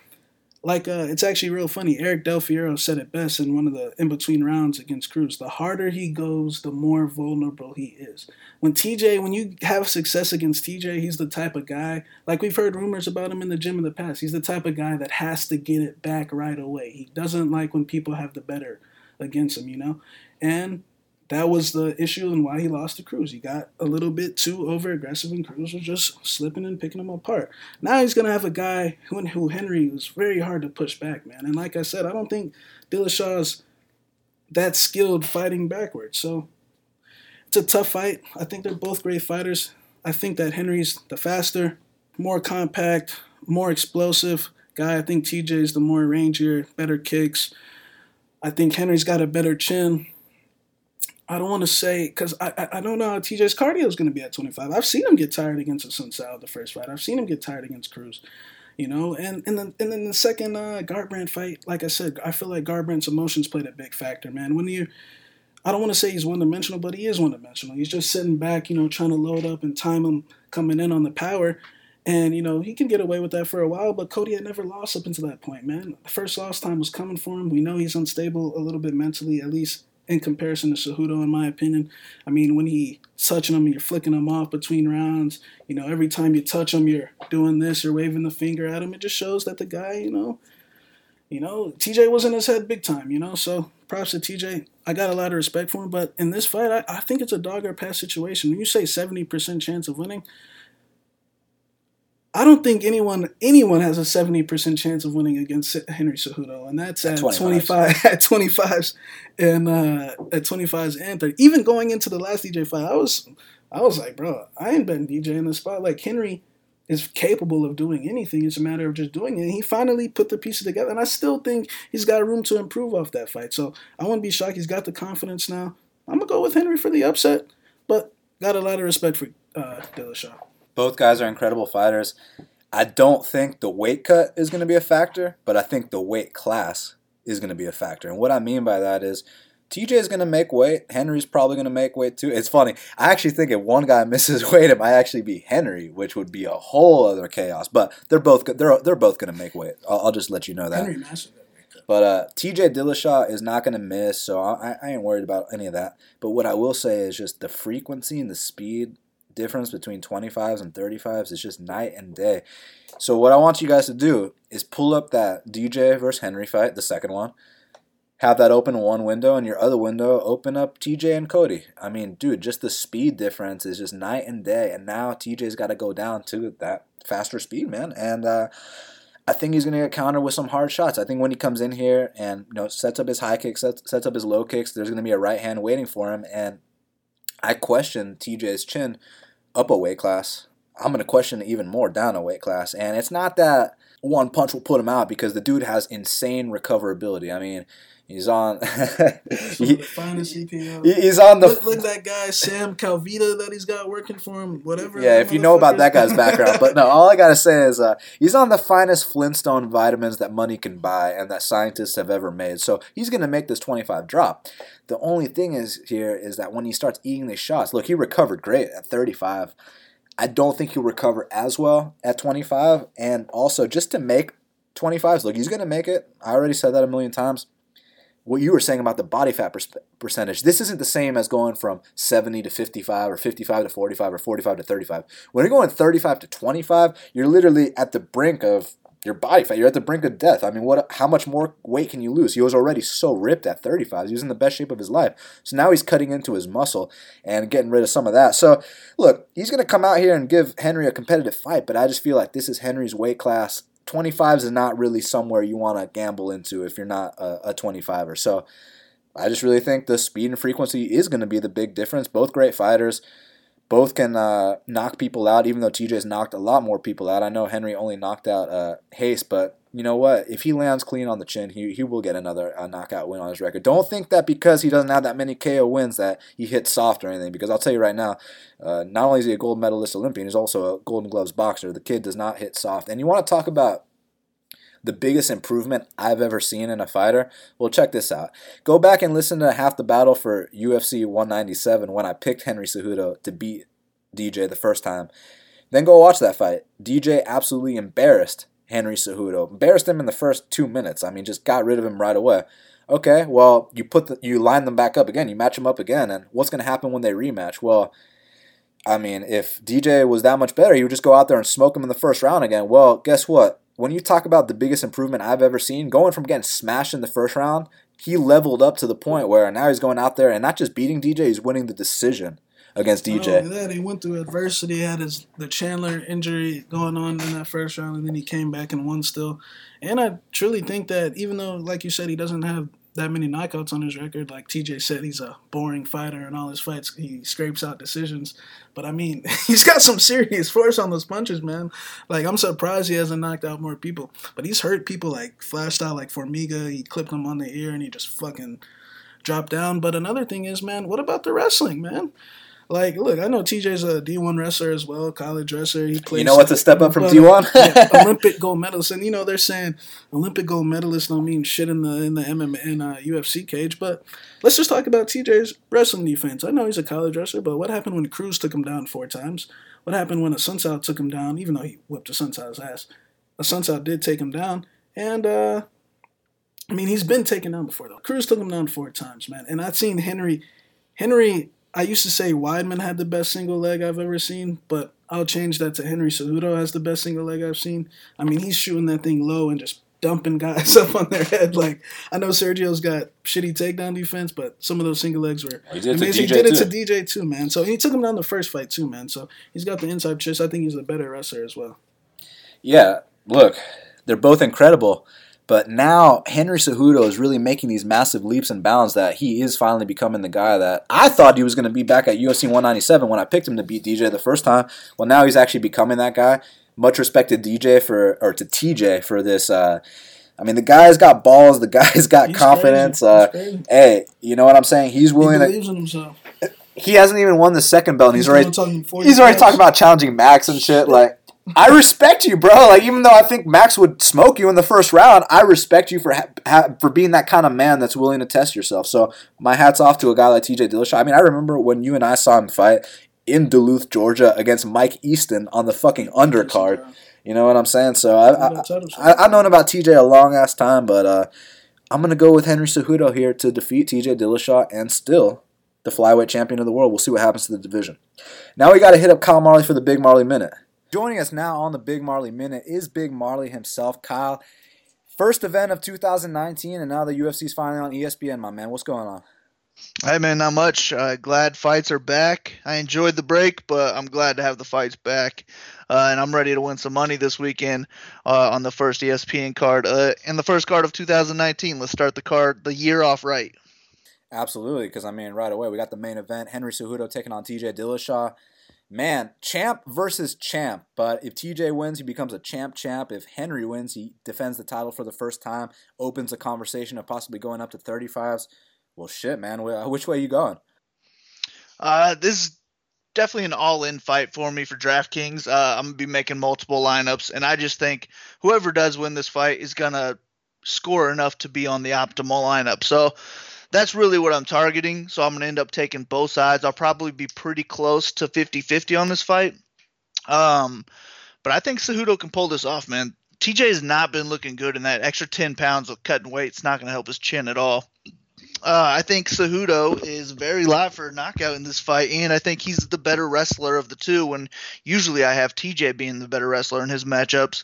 like uh, it's actually real funny. Eric Del Fierro said it best in one of the in between rounds against Cruz. The harder he goes, the more vulnerable he is. When TJ, when you have success against TJ, he's the type of guy. Like we've heard rumors about him in the gym in the past. He's the type of guy that has to get it back right away. He doesn't like when people have the better against him, you know? And that was the issue and why he lost to Cruz. He got a little bit too over aggressive, and Cruz was just slipping and picking him apart. Now he's gonna have a guy who, who Henry was very hard to push back, man. And like I said, I don't think Dillashaw's that skilled fighting backwards. So it's a tough fight. I think they're both great fighters. I think that Henry's the faster, more compact, more explosive guy. I think TJ's the more rangier, better kicks. I think Henry's got a better chin. I don't want to say because I, I, I don't know how TJ's cardio is going to be at 25. I've seen him get tired against Assunção the first fight. I've seen him get tired against Cruz, you know. And and then and then the second uh, Garbrandt fight, like I said, I feel like Garbrandt's emotions played a big factor, man. When you, I don't want to say he's one dimensional, but he is one dimensional. He's just sitting back, you know, trying to load up and time him coming in on the power. And, you know, he can get away with that for a while, but Cody had never lost up until that point, man. The first loss time was coming for him. We know he's unstable a little bit mentally, at least in comparison to Cejudo, in my opinion. I mean, when he touching him, and you're flicking him off between rounds. You know, every time you touch him, you're doing this, you're waving the finger at him. It just shows that the guy, you know, you know, TJ was in his head big time, you know. So props to TJ. I got a lot of respect for him, but in this fight, I, I think it's a dog or pass situation. When you say 70% chance of winning, I don't think anyone anyone has a seventy percent chance of winning against Henry Cejudo, and that's at, at twenty five at twenty fives and uh, at twenty fives and thirty. Even going into the last DJ fight, I was I was like, bro, I ain't been DJ in the spot. Like Henry is capable of doing anything. It's a matter of just doing it. And he finally put the pieces together, and I still think he's got room to improve off that fight. So I wouldn't be shocked. He's got the confidence now. I'm gonna go with Henry for the upset, but got a lot of respect for uh, Dillashaw. Both guys are incredible fighters. I don't think the weight cut is going to be a factor, but I think the weight class is going to be a factor. And what I mean by that is TJ is going to make weight. Henry's probably going to make weight too. It's funny. I actually think if one guy misses weight, it might actually be Henry, which would be a whole other chaos. But they're both they're they're both going to make weight. I'll, I'll, just let you know that. Henry mastered that weight cut. But uh, TJ Dillashaw is not going to miss, so I, I ain't worried about any of that. But what I will say is just the frequency and the speed difference between 25s and 35s is just night and day. So what I want you guys to do is pull up that DJ versus Henry fight, the second one. Have that open one window and your other window open up TJ and Cody. I mean, dude, just the speed difference is just night and day. And now TJ's got to go down to that faster speed, man. And uh, I think he's going to get countered with some hard shots. I think when he comes in here and you know sets up his high kicks, sets, sets up his low kicks, there's going to be a right hand waiting for him. And I question TJ's chin up a weight class. I'm going to question it even more down a weight class. And it's not that one punch will put him out because the dude has insane recoverability. I mean, He's on. he, finest He's on the. Look, look that guy Sam Calavitta that he's got working for him. Whatever. Yeah, if you know about that guy's background, but no, all I gotta say is uh, he's on the finest Flintstone vitamins that money can buy and that scientists have ever made. So he's gonna make this 25 drop. The only thing is here is that when he starts eating these shots, look, he recovered great at 35. I don't think he'll recover as well at 25. And also, just to make 25s, look, he's gonna make it. I already said that a million times what you were saying about the body fat per- percentage, this isn't the same as going from 70 to 55 or 55 to 45 or 45 to 35. When you're going 35 to 25, you're literally at the brink of your body fat. You're at the brink of death. I mean, what? How much more weight can you lose? He was already so ripped at 35. He was in the best shape of his life. So now he's cutting into his muscle and getting rid of some of that. So look, he's going to come out here and give Henry a competitive fight. But I just feel like this is Henry's weight class 25s is not really somewhere you want to gamble into if you're not a, a 25er. So I just really think the speed and frequency is going to be the big difference. Both great fighters. Both can uh, knock people out, even though TJ's knocked a lot more people out. I know Henry only knocked out uh, Hayes, but you know what? If he lands clean on the chin, he, he will get another uh, knockout win on his record. Don't think that because he doesn't have that many KO wins that he hits soft or anything. Because I'll tell you right now, uh, not only is he a gold medalist Olympian, he's also a Golden Gloves boxer. The kid does not hit soft. And you want to talk about the biggest improvement I've ever seen in a fighter? Well, check this out. Go back and listen to half the battle for UFC 197 when I picked Henry Cejudo to beat DJ the first time. Then go watch that fight. DJ absolutely embarrassed Henry Cejudo. Embarrassed him in the first two minutes. I mean, just got rid of him right away. Okay, well, you put the, you line them back up again. You match them up again, and what's going to happen when they rematch? Well, I mean, if DJ was that much better, he would just go out there and smoke him in the first round again. Well, guess what? When you talk about the biggest improvement I've ever seen, going from getting smashed in the first round, he leveled up to the point where now he's going out there and not just beating DJ, he's winning the decision against DJ. Not that, he went through adversity, had his the Chandler injury going on in that first round, and then he came back and won still. And I truly think that even though, like you said, he doesn't have that many knockouts on his record. Like TJ said, he's a boring fighter in all his fights. He scrapes out decisions. But I mean, he's got some serious force on those punches, man. Like I'm surprised he hasn't knocked out more people. But he's hurt people like flashed out like Formiga. He clipped him on the ear and he just fucking dropped down. But another thing is, man, what about the wrestling, man? Like, look, I know TJ's a D1 wrestler as well, college wrestler. He plays. You know what's a step up from D1? yeah, Olympic gold medalist, and you know they're saying Olympic gold medalist don't mean shit in the in the MMA and uh, UFC cage. But let's just talk about TJ's wrestling defense. I know he's a college wrestler, but what happened when Cruz took him down four times? What happened when Assunção took him down? Even though he whipped Assunção's ass, Assunção did take him down, and uh, I mean he's been taken down before though. Cruz took him down four times, man, and I've seen Henry. Henry I used to say Weidman had the best single leg I've ever seen, but I'll change that to Henry Cejudo has the best single leg I've seen. I mean, he's shooting that thing low and just dumping guys up on their head. Like I know Sergio's got shitty takedown defense, but some of those single legs were he did, amazing. He did it to DJ too, man. So he took him down the first fight too, man. So he's got the inside chest. I think he's a better wrestler as well. Yeah, look, they're both incredible. But now Henry Cejudo is really making these massive leaps and bounds that he is finally becoming the guy that I thought he was going to be back at UFC 197 when I picked him to beat DJ the first time. Well, now he's actually becoming that guy. Much respected DJ for or to TJ for this. Uh, I mean, the guy's got balls. The guy's got He's confidence. Uh, hey, you know what I'm saying? He's He willing to. believes in himself. He hasn't even won the second belt. And he's, He's already. talking He's already talking about challenging Max and shit. Like, I respect you, bro. Like, even though I think Max would smoke you in the first round, I respect you for ha- ha- for being that kind of man that's willing to test yourself. So, my hats off to a guy like TJ Dillashaw. I mean, I remember when you and I saw him fight in Duluth, Georgia, against Mike Easton on the fucking undercard. You know what I'm saying? So, I, I, I, I've known about TJ a long ass time, but uh, I'm gonna go with Henry Cejudo here to defeat TJ Dillashaw and still the flyweight champion of the world. We'll see what happens to the division. Now we got to hit up Kyle Marley for the Big Marley Minute. Joining us now on the Big Marley Minute is Big Marley himself, Kyle. First event of 2019, and now the UFC's finally on ESPN, my man. What's going on? Hey man, not much. Uh, glad fights are back. I enjoyed the break, but I'm glad to have the fights back, uh, and I'm ready to win some money this weekend uh, on the first ESPN card uh, and the first card of 2019. Let's start the card the year off right. Absolutely, because I mean, right away we got the main event: Henry Cejudo taking on TJ Dillashaw. Man, champ versus champ. But if TJ wins, he becomes a champ champ. If Henry wins, he defends the title for the first time, opens a conversation of possibly going up to 35s. Well, shit, man. Which way you going? Uh, this is definitely an all-in fight for me for DraftKings. Uh, I'm gonna be making multiple lineups, and I just think whoever does win this fight is gonna score enough to be on the optimal lineup. So that's really what I'm targeting. So I'm gonna end up taking both sides. I'll probably be pretty close to 50-50 on this fight. Um, but I think Cejudo can pull this off, man. TJ has not been looking good, and that extra 10 pounds of cutting weight is not going to help his chin at all. Uh, I think Cejudo is very live for a knockout in this fight, and I think he's the better wrestler of the two. When usually I have TJ being the better wrestler in his matchups.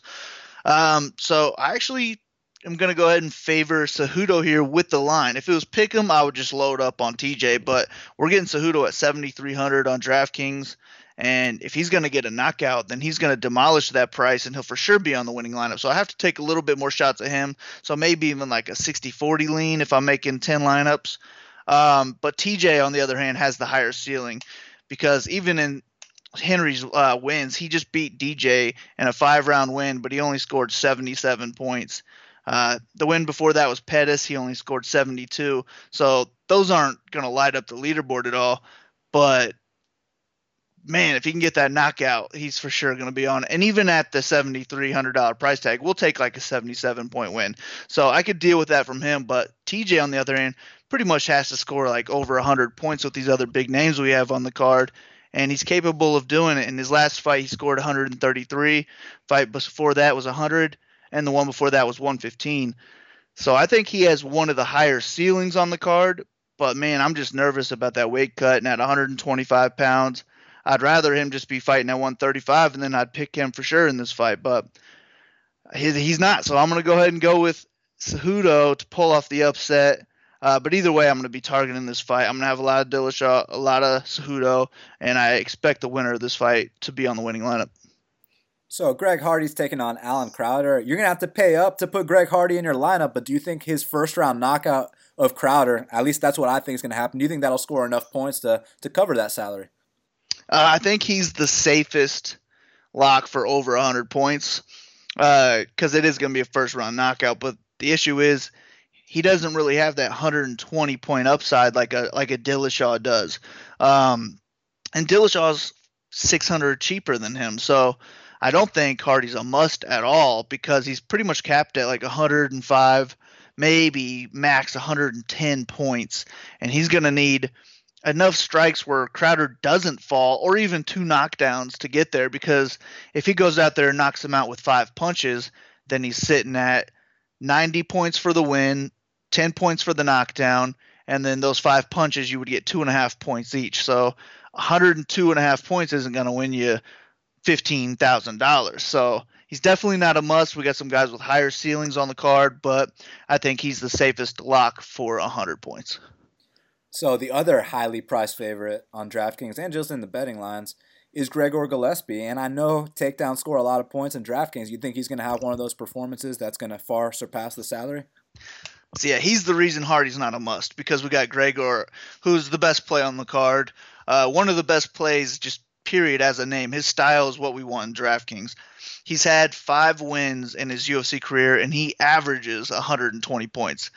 Um, so I actually am going to go ahead and favor Cejudo here with the line. If it was Pick'em, I would just load up on TJ, but we're getting Cejudo at 7,300 on DraftKings. And if he's going to get a knockout, then he's going to demolish that price and he'll for sure be on the winning lineup. So I have to take a little bit more shots at him. So maybe even like a 60 40 lean if I'm making 10 lineups. Um, but TJ, on the other hand, has the higher ceiling because even in Henry's uh, wins, he just beat DJ in a five round win, but he only scored 77 points. Uh, the win before that was Pettis. He only scored 72. So those aren't going to light up the leaderboard at all. But man, if he can get that knockout, he's for sure going to be on. And even at the $7,300 price tag, we'll take like a 77 point win. So I could deal with that from him. But TJ, on the other hand, pretty much has to score like over 100 points with these other big names we have on the card. And he's capable of doing it. In his last fight, he scored 133. Fight before that was 100. And the one before that was 115. So I think he has one of the higher ceilings on the card. But man, I'm just nervous about that weight cut. And at 125 pounds, I'd rather him just be fighting at 135, and then I'd pick him for sure in this fight. But he's not, so I'm going to go ahead and go with Cejudo to pull off the upset. Uh, but either way, I'm going to be targeting this fight. I'm going to have a lot of Dillashaw, a lot of Cejudo, and I expect the winner of this fight to be on the winning lineup. So Greg Hardy's taking on Alan Crowder. You're gonna have to pay up to put Greg Hardy in your lineup, but do you think his first round knockout of Crowder, at least that's what I think is gonna happen. Do you think that'll score enough points to to cover that salary? Uh, I think he's the safest lock for over 100 points because uh, it is going to be a first round knockout. But the issue is he doesn't really have that 120 point upside like a like a Dillashaw does. Um, and Dillashaw's 600 cheaper than him, so I don't think Hardy's a must at all because he's pretty much capped at like 105, maybe max 110 points, and he's going to need enough strikes where Crowder doesn't fall or even two knockdowns to get there because if he goes out there and knocks him out with five punches, then he's sitting at 90 points for the win, 10 points for the knockdown, and then those five punches you would get two and a half points each. So 102 and a half points isn't going to win you fifteen thousand dollars. So he's definitely not a must. We got some guys with higher ceilings on the card, but I think he's the safest lock for hundred points. So the other highly priced favorite on DraftKings and just in the betting lines is Gregor Gillespie, and I know takedown score a lot of points in DraftKings. You think he's going to have one of those performances that's going to far surpass the salary? So yeah, he's the reason Hardy's not a must because we got Gregor, who's the best play on the card. Uh, one of the best plays, just period as a name. His style is what we want in DraftKings. He's had five wins in his UFC career, and he averages 120 points.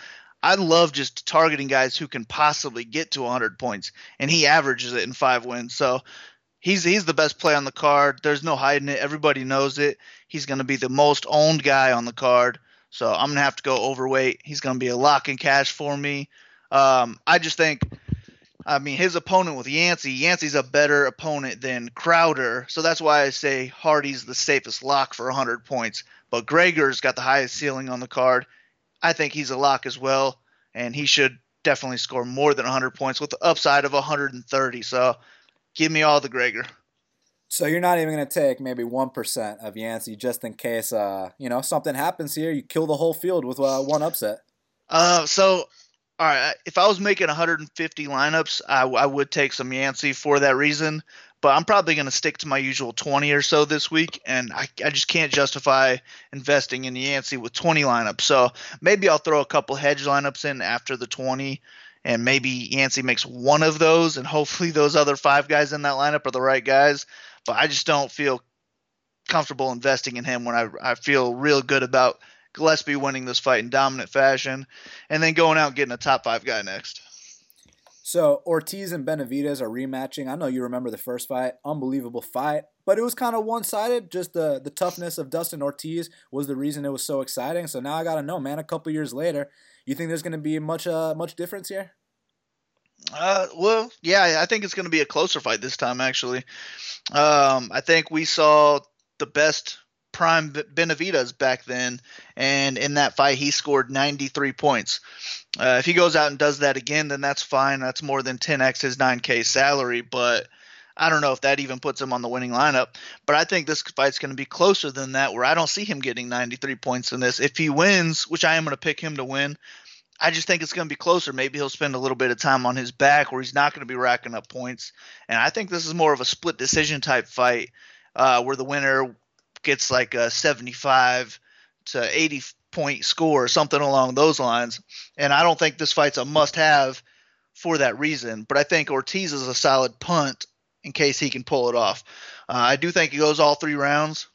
I love just targeting guys who can possibly get to 100 points, and he averages it in five wins. So he's he's the best play on the card. There's no hiding it. Everybody knows it. He's going to be the most owned guy on the card. So I'm gonna have to go overweight. He's going to be a lock in cash for me. Um, I just think I mean, his opponent with Yancy, Yancy's a better opponent than Crowder, so that's why I say Hardy's the safest lock for 100 points. But Gregor's got the highest ceiling on the card. I think he's a lock as well, and he should definitely score more than 100 points with the upside of 130. So give me all the Gregor. So you're not even going to take maybe 1% of Yancy just in case, uh, you know, something happens here. You kill the whole field with uh, one upset. Uh, so all right, if I was making 150 lineups, I, I would take some Yancy for that reason. But I'm probably going to stick to my usual 20 or so this week, and I, I just can't justify investing in Yancy with 20 lineups. So maybe I'll throw a couple hedge lineups in after the 20, and maybe Yancy makes one of those, and hopefully those other five guys in that lineup are the right guys. But I just don't feel comfortable investing in him when I, I feel real good about Gillespie winning this fight in dominant fashion, and then going out and getting a top five guy next. So Ortiz and Benavidez are rematching. I know you remember the first fight, unbelievable fight, but it was kind of one-sided. Just the the toughness of Dustin Ortiz was the reason it was so exciting. So now I gotta know, man. A couple years later, you think there's gonna be much uh much difference here? Uh, well, yeah, I think it's going to be a closer fight this time. Actually, um, I think we saw the best prime Benavidez back then, and in that fight he scored 93 points. Uh, if he goes out and does that again, then that's fine. That's more than 10x his 9K salary, but I don't know if that even puts him on the winning lineup. But I think this fight's going to be closer than that, where I don't see him getting 93 points in this. If he wins, which I am going to pick him to win, I just think it's going to be closer. Maybe he'll spend a little bit of time on his back where he's not going to be racking up points. And I think this is more of a split decision type fight uh, where the winner gets like a 75 to 80 point score or something along those lines. And I don't think this fight's a must have for that reason. But I think Ortiz is a solid punt in case he can pull it off. Uh, I do think he goes all three rounds.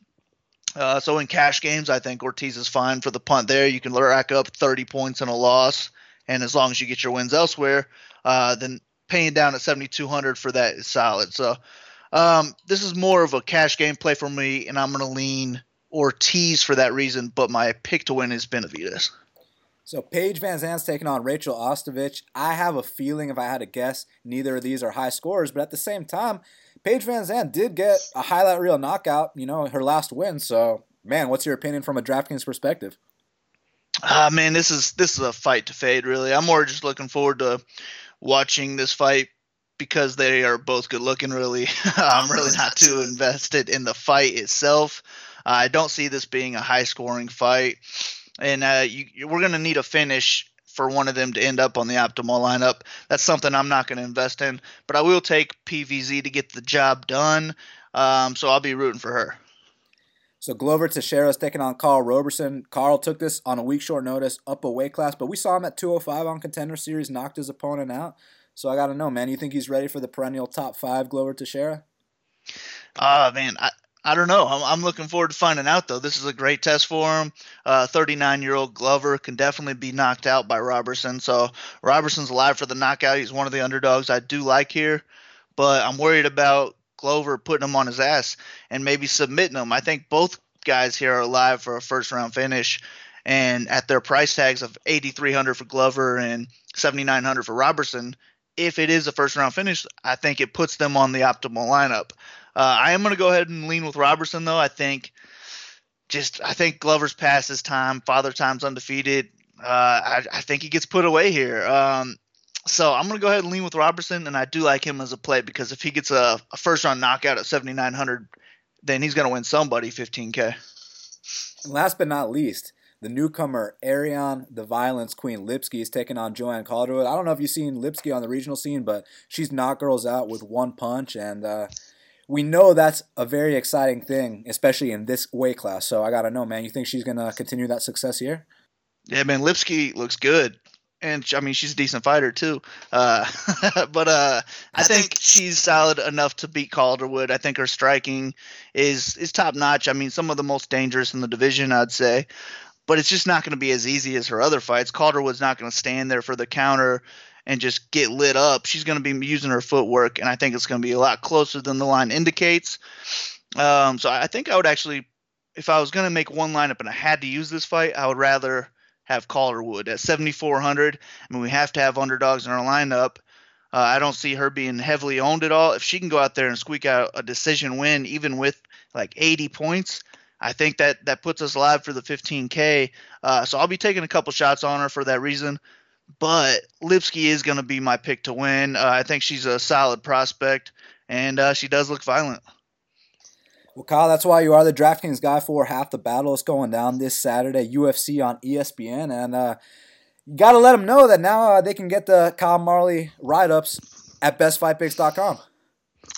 Uh, so in cash games, I think Ortiz is fine for the punt there. You can rack up 30 points in a loss, and as long as you get your wins elsewhere, uh, then paying down at 7,200 for that is solid. So um, this is more of a cash game play for me, and I'm going to lean Ortiz for that reason, but my pick to win is Benavidez. So Paige VanZant's taking on Rachel Ostovich. I have a feeling if I had to guess, neither of these are high scores, but at the same time, Paige VanZant did get a highlight reel knockout, you know, her last win. So, man, what's your opinion from a DraftKings perspective? Ah, uh, man, this is this is a fight to fade. Really, I'm more just looking forward to watching this fight because they are both good looking, really, I'm really not too invested in the fight itself. I don't see this being a high scoring fight. And uh, you, we're going to need a finish for one of them to end up on the optimal lineup. That's something I'm not going to invest in, but I will take PVZ to get the job done. Um, so I'll be rooting for her. So Glover Teixeira is taking on Karl Roberson. Karl took this on a week short notice, up a weight class, but we saw him at 205 on Contender Series, knocked his opponent out. So I got to know, man, you think he's ready for the perennial top five Glover Teixeira? Uh, man, I, I don't know. I'm, I'm, looking forward to finding out, though. This is a great test for him. 39 uh, year old Glover can definitely be knocked out by Robertson. So Robertson's alive for the knockout. He's one of the underdogs I do like here, but I'm worried about Glover putting him on his ass and maybe submitting him. I think both guys here are alive for a first round finish. And at their price tags of 8,300 for Glover and 7,900 for Roberson, if it is a first round finish, I think it puts them on the optimal lineup. Uh, I am going to go ahead and lean with Robertson though. I think just I think Glover's past his time. Father time's undefeated. Uh, I, I, think he gets put away here. Um, so I'm going to go ahead and lean with Robertson, and I do like him as a play because if he gets a, a first round knockout at 7,900, then he's going to win somebody 15K. Last but not least, the newcomer Ariane, the Violence Queen Lipski, is taking on Joanne Calderwood. I don't know if you've seen Lipski on the regional scene, but she's knocked girls out with one punch, and uh, we know that's a very exciting thing, especially in this weight class. So I got to know, man, you think she's going to continue that success here? Yeah, man, Lipski looks good and I mean she's a decent fighter too. Uh, but uh, I think she's solid enough to beat Calderwood. I think her striking is is top notch. I mean, some of the most dangerous in the division, I'd say. But it's just not going to be as easy as her other fights. Calderwood's not going to stand there for the counter and just get lit up. She's going to be using her footwork, and I think it's going to be a lot closer than the line indicates. Um, so I think I would actually, if I was going to make one lineup and I had to use this fight, I would rather have Calderwood at 7,400. I mean, we have to have underdogs in our lineup. Uh, I don't see her being heavily owned at all. If she can go out there and squeak out a decision win, even with like 80 points, I think that that puts us live for the 15K. Uh, so I'll be taking a couple shots on her for that reason. But Lipski is going to be my pick to win. Uh, I think she's a solid prospect, and uh, she does look violent. Well, Kyle, that's why you are the DraftKings guy for half the battle. going down this Saturday, UFC on ESPN, and uh, you got to let them know that now uh, they can get the Kyle Marley write ups at bestfightpicks.com.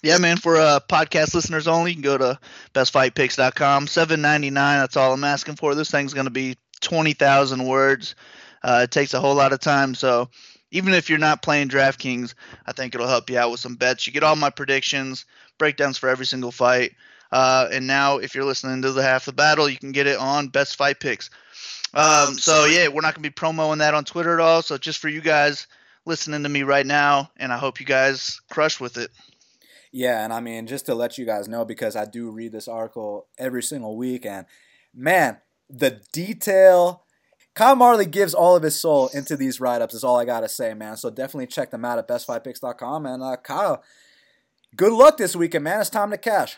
Yeah, man. For uh, podcast listeners only, you can go to bestfightpicks.com. Seven ninety nine. That's all I'm asking for. This thing's going to be twenty thousand words. Uh, it takes a whole lot of time, so even if you're not playing DraftKings, I think it'll help you out with some bets. You get all my predictions, breakdowns for every single fight. Uh, and now, if you're listening to the half the battle, you can get it on Best Fight Picks. Um, so yeah, we're not gonna be promoting that on Twitter at all. So just for you guys listening to me right now, and I hope you guys crush with it. Yeah, and I mean just to let you guys know because I do read this article every single week, and man, the detail. Kyle Marley gives all of his soul into these write-ups. Is all I gotta say, man. So definitely check them out at bestfightpicks.com. And uh, Kyle, good luck this weekend, man. It's time to cash.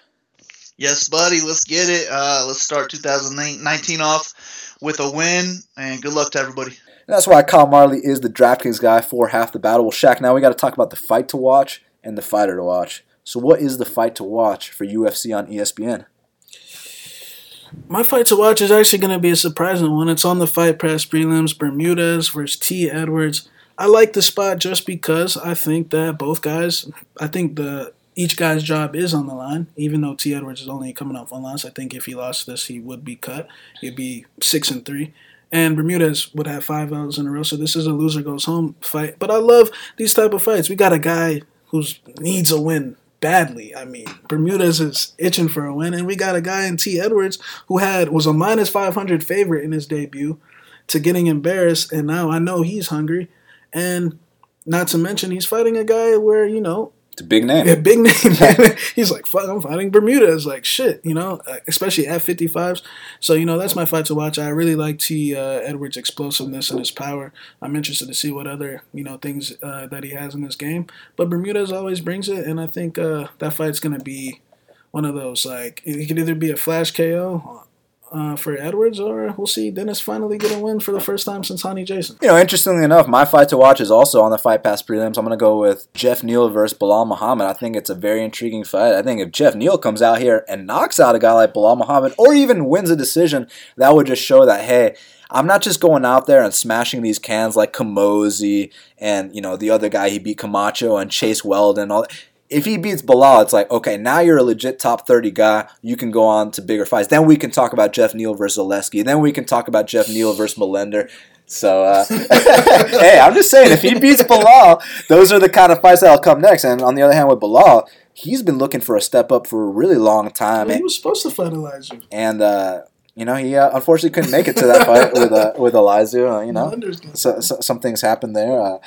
Yes, buddy. Let's get it. Uh, let's start 2019 off with a win, and good luck to everybody. And that's why Kyle Marley is the DraftKings guy for half the battle. Well, Shaq, now we got to talk about the fight to watch and the fighter to watch. So, what is the fight to watch for UFC on ESPN? My fight to watch is actually going to be a surprising one. It's on the Fight Pass prelims Bermudez versus T. Edwards. I like the spot just because I think that both guys, I think the each guy's job is on the line. Even though T. Edwards is only coming off one loss, I think if he lost this, he would be cut. He'd be six and three. And Bermudez would have five L's in a row. So this is a loser goes home fight. But I love these type of fights. We got a guy who needs a win badly. I mean, Bermudez is itching for a win, and we got a guy in T. Edwards who had was a minus five hundred favorite in his debut to getting embarrassed, and now I know he's hungry. And not to mention, he's fighting a guy where you know it's a big name. Yeah, big name. He's like, fuck, I'm fighting Bermudez. Like, shit, you know, uh, especially at 55s. So, you know, that's my fight to watch. I really like T. Uh, Edwards' explosiveness and his power. I'm interested to see what other, you know, things uh, that he has in this game. But Bermudez always brings it, and I think uh, that fight's going to be one of those, like, it could either be a flash KO uh, for Edwards, or we'll see Dennis finally get a win for the first time since Rony Jason. You know, interestingly enough, my fight to watch is also on the Fight Pass prelims. I'm going to go with Geoff Neal versus Bilal Muhammad. I think it's a very intriguing fight. I think if Geoff Neal comes out here and knocks out a guy like Bilal Muhammad, or even wins a decision, that would just show that hey. I'm not just going out there and smashing these cans like Camozzi and you know the other guy he beat Camacho and Chase Waldon. All if he beats Bilal, it's like, okay, now you're a legit top 30 guy. You can go on to bigger fights. Then we can talk about Geoff Neal versus Zaleski. Then we can talk about Geoff Neal versus Melender. So, uh, hey, I'm just saying, if he beats Bilal, those are the kind of fights that'll come next. And on the other hand, with Bilal, he's been looking for a step up for a really long time. Well, he was supposed to fight Elijah. And, uh, you know, he uh, unfortunately couldn't make it to that fight with uh, with Elijah. Uh, you know, so, so, some things happened there.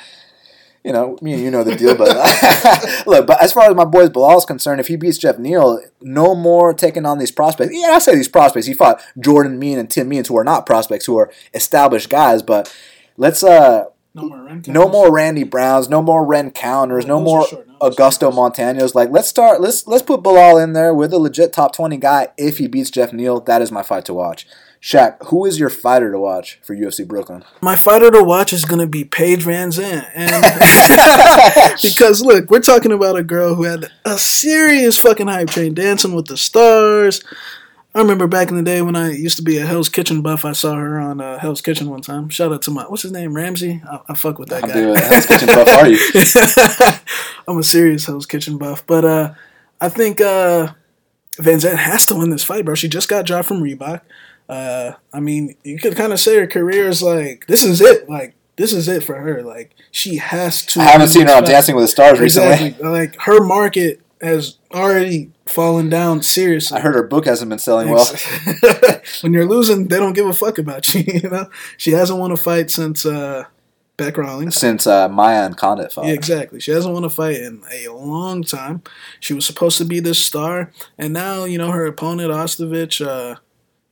You know, me and you know the deal. But look, but as far as my boys Bilal is concerned, if he beats Geoff Neal, no more taking on these prospects. Yeah, I say these prospects. He fought Jordan Mein and Tim Means, who are not prospects, who are established guys. But let's uh. No more, no more Randy Browns, no more Rencountres, no more Augusto Montaños. Like let's start let's let's put Bilal in there with a legit top twenty guy if he beats Geoff Neal. That is my fight to watch. Shaq, who is your fighter to watch for UFC Brooklyn? My fighter to watch is gonna be Paige VanZant, and because look, we're talking about a girl who had a serious fucking hype train, Dancing with the Stars. I remember back in the day when I used to be a Hell's Kitchen buff. I saw her on uh, Hell's Kitchen one time. Shout out to my what's his name, Ramsay. I, I fuck with that guy. Dude, Hell's Kitchen buff are you? I'm a serious Hell's Kitchen buff, but uh, I think uh, VanZant has to win this fight, bro. She just got dropped from Reebok. Uh, I mean, you could kind of say her career is like this is it. Like this is it for her. Like she has to. I haven't seen her on Dancing with the Stars exactly. recently. Like her market has already fallen down seriously. I heard her book hasn't been selling well. when you're losing, they don't give a fuck about you. You know, she hasn't won a fight since uh, Bec Rawlings. Since uh, Maia and Condit fought. Yeah, exactly. She hasn't won a fight in a long time. She was supposed to be this star, and now you know her opponent Ostovich. Uh,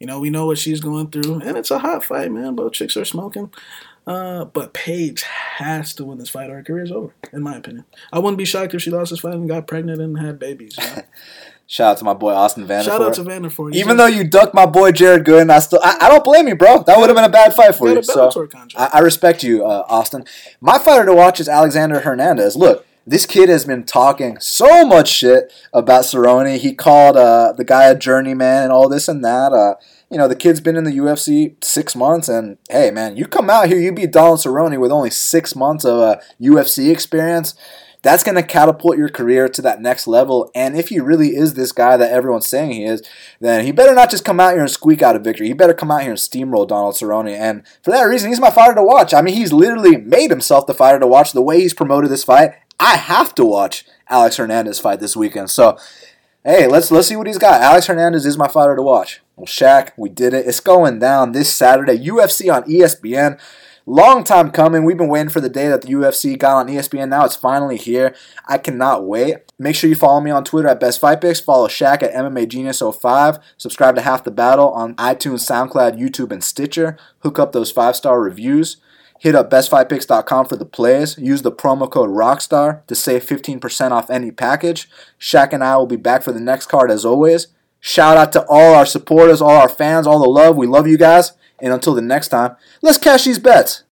you know, we know what she's going through, and it's a hot fight, man. Both chicks are smoking. Uh, but Paige has to win this fight, or her career's over, in my opinion. I wouldn't be shocked if she lost this fight and got pregnant and had babies. You know? Shout out to my boy Austin Vanderford. Shout out to Vanderford. Even though you ducked my boy Jared Gooden, I still I, I don't blame you, bro. That would have been a bad fight for you. So I, I, respect you, uh, Austin. My fighter to watch is Alexander Hernandez. Look, this kid has been talking so much shit about Cerrone. He called uh, the guy a journeyman and all this and that. Uh, you know, the kid's been in the UFC six months, and hey, man, you come out here, you beat Donald Cerrone with only six months of uh, UFC experience. That's going to catapult your career to that next level. And if he really is this guy that everyone's saying he is, then he better not just come out here and squeak out a victory. He better come out here and steamroll Donald Cerrone. And for that reason, he's my fighter to watch. I mean, he's literally made himself the fighter to watch. The way he's promoted this fight, I have to watch Alex Hernandez fight this weekend. So hey, let's let's see what he's got. Alex Hernandez is my fighter to watch. Well, Shaq, we did it. It's going down this Saturday. UFC on ESPN. Long time coming. We've been waiting for the day that the UFC got on ESPN. Now it's finally here. I cannot wait. Make sure you follow me on Twitter at Best Fight Picks. Follow Shaq at MMA Genius 05. Subscribe to Half the Battle on iTunes, SoundCloud, YouTube, and Stitcher. Hook up those five star reviews. Hit up bestfightpicks.com for the plays. Use the promo code ROCKSTAR to save 15% off any package. Shaq and I will be back for the next card as always. Shout out to all our supporters, all our fans, all the love. We love you guys. And until the next time, let's cash these bets.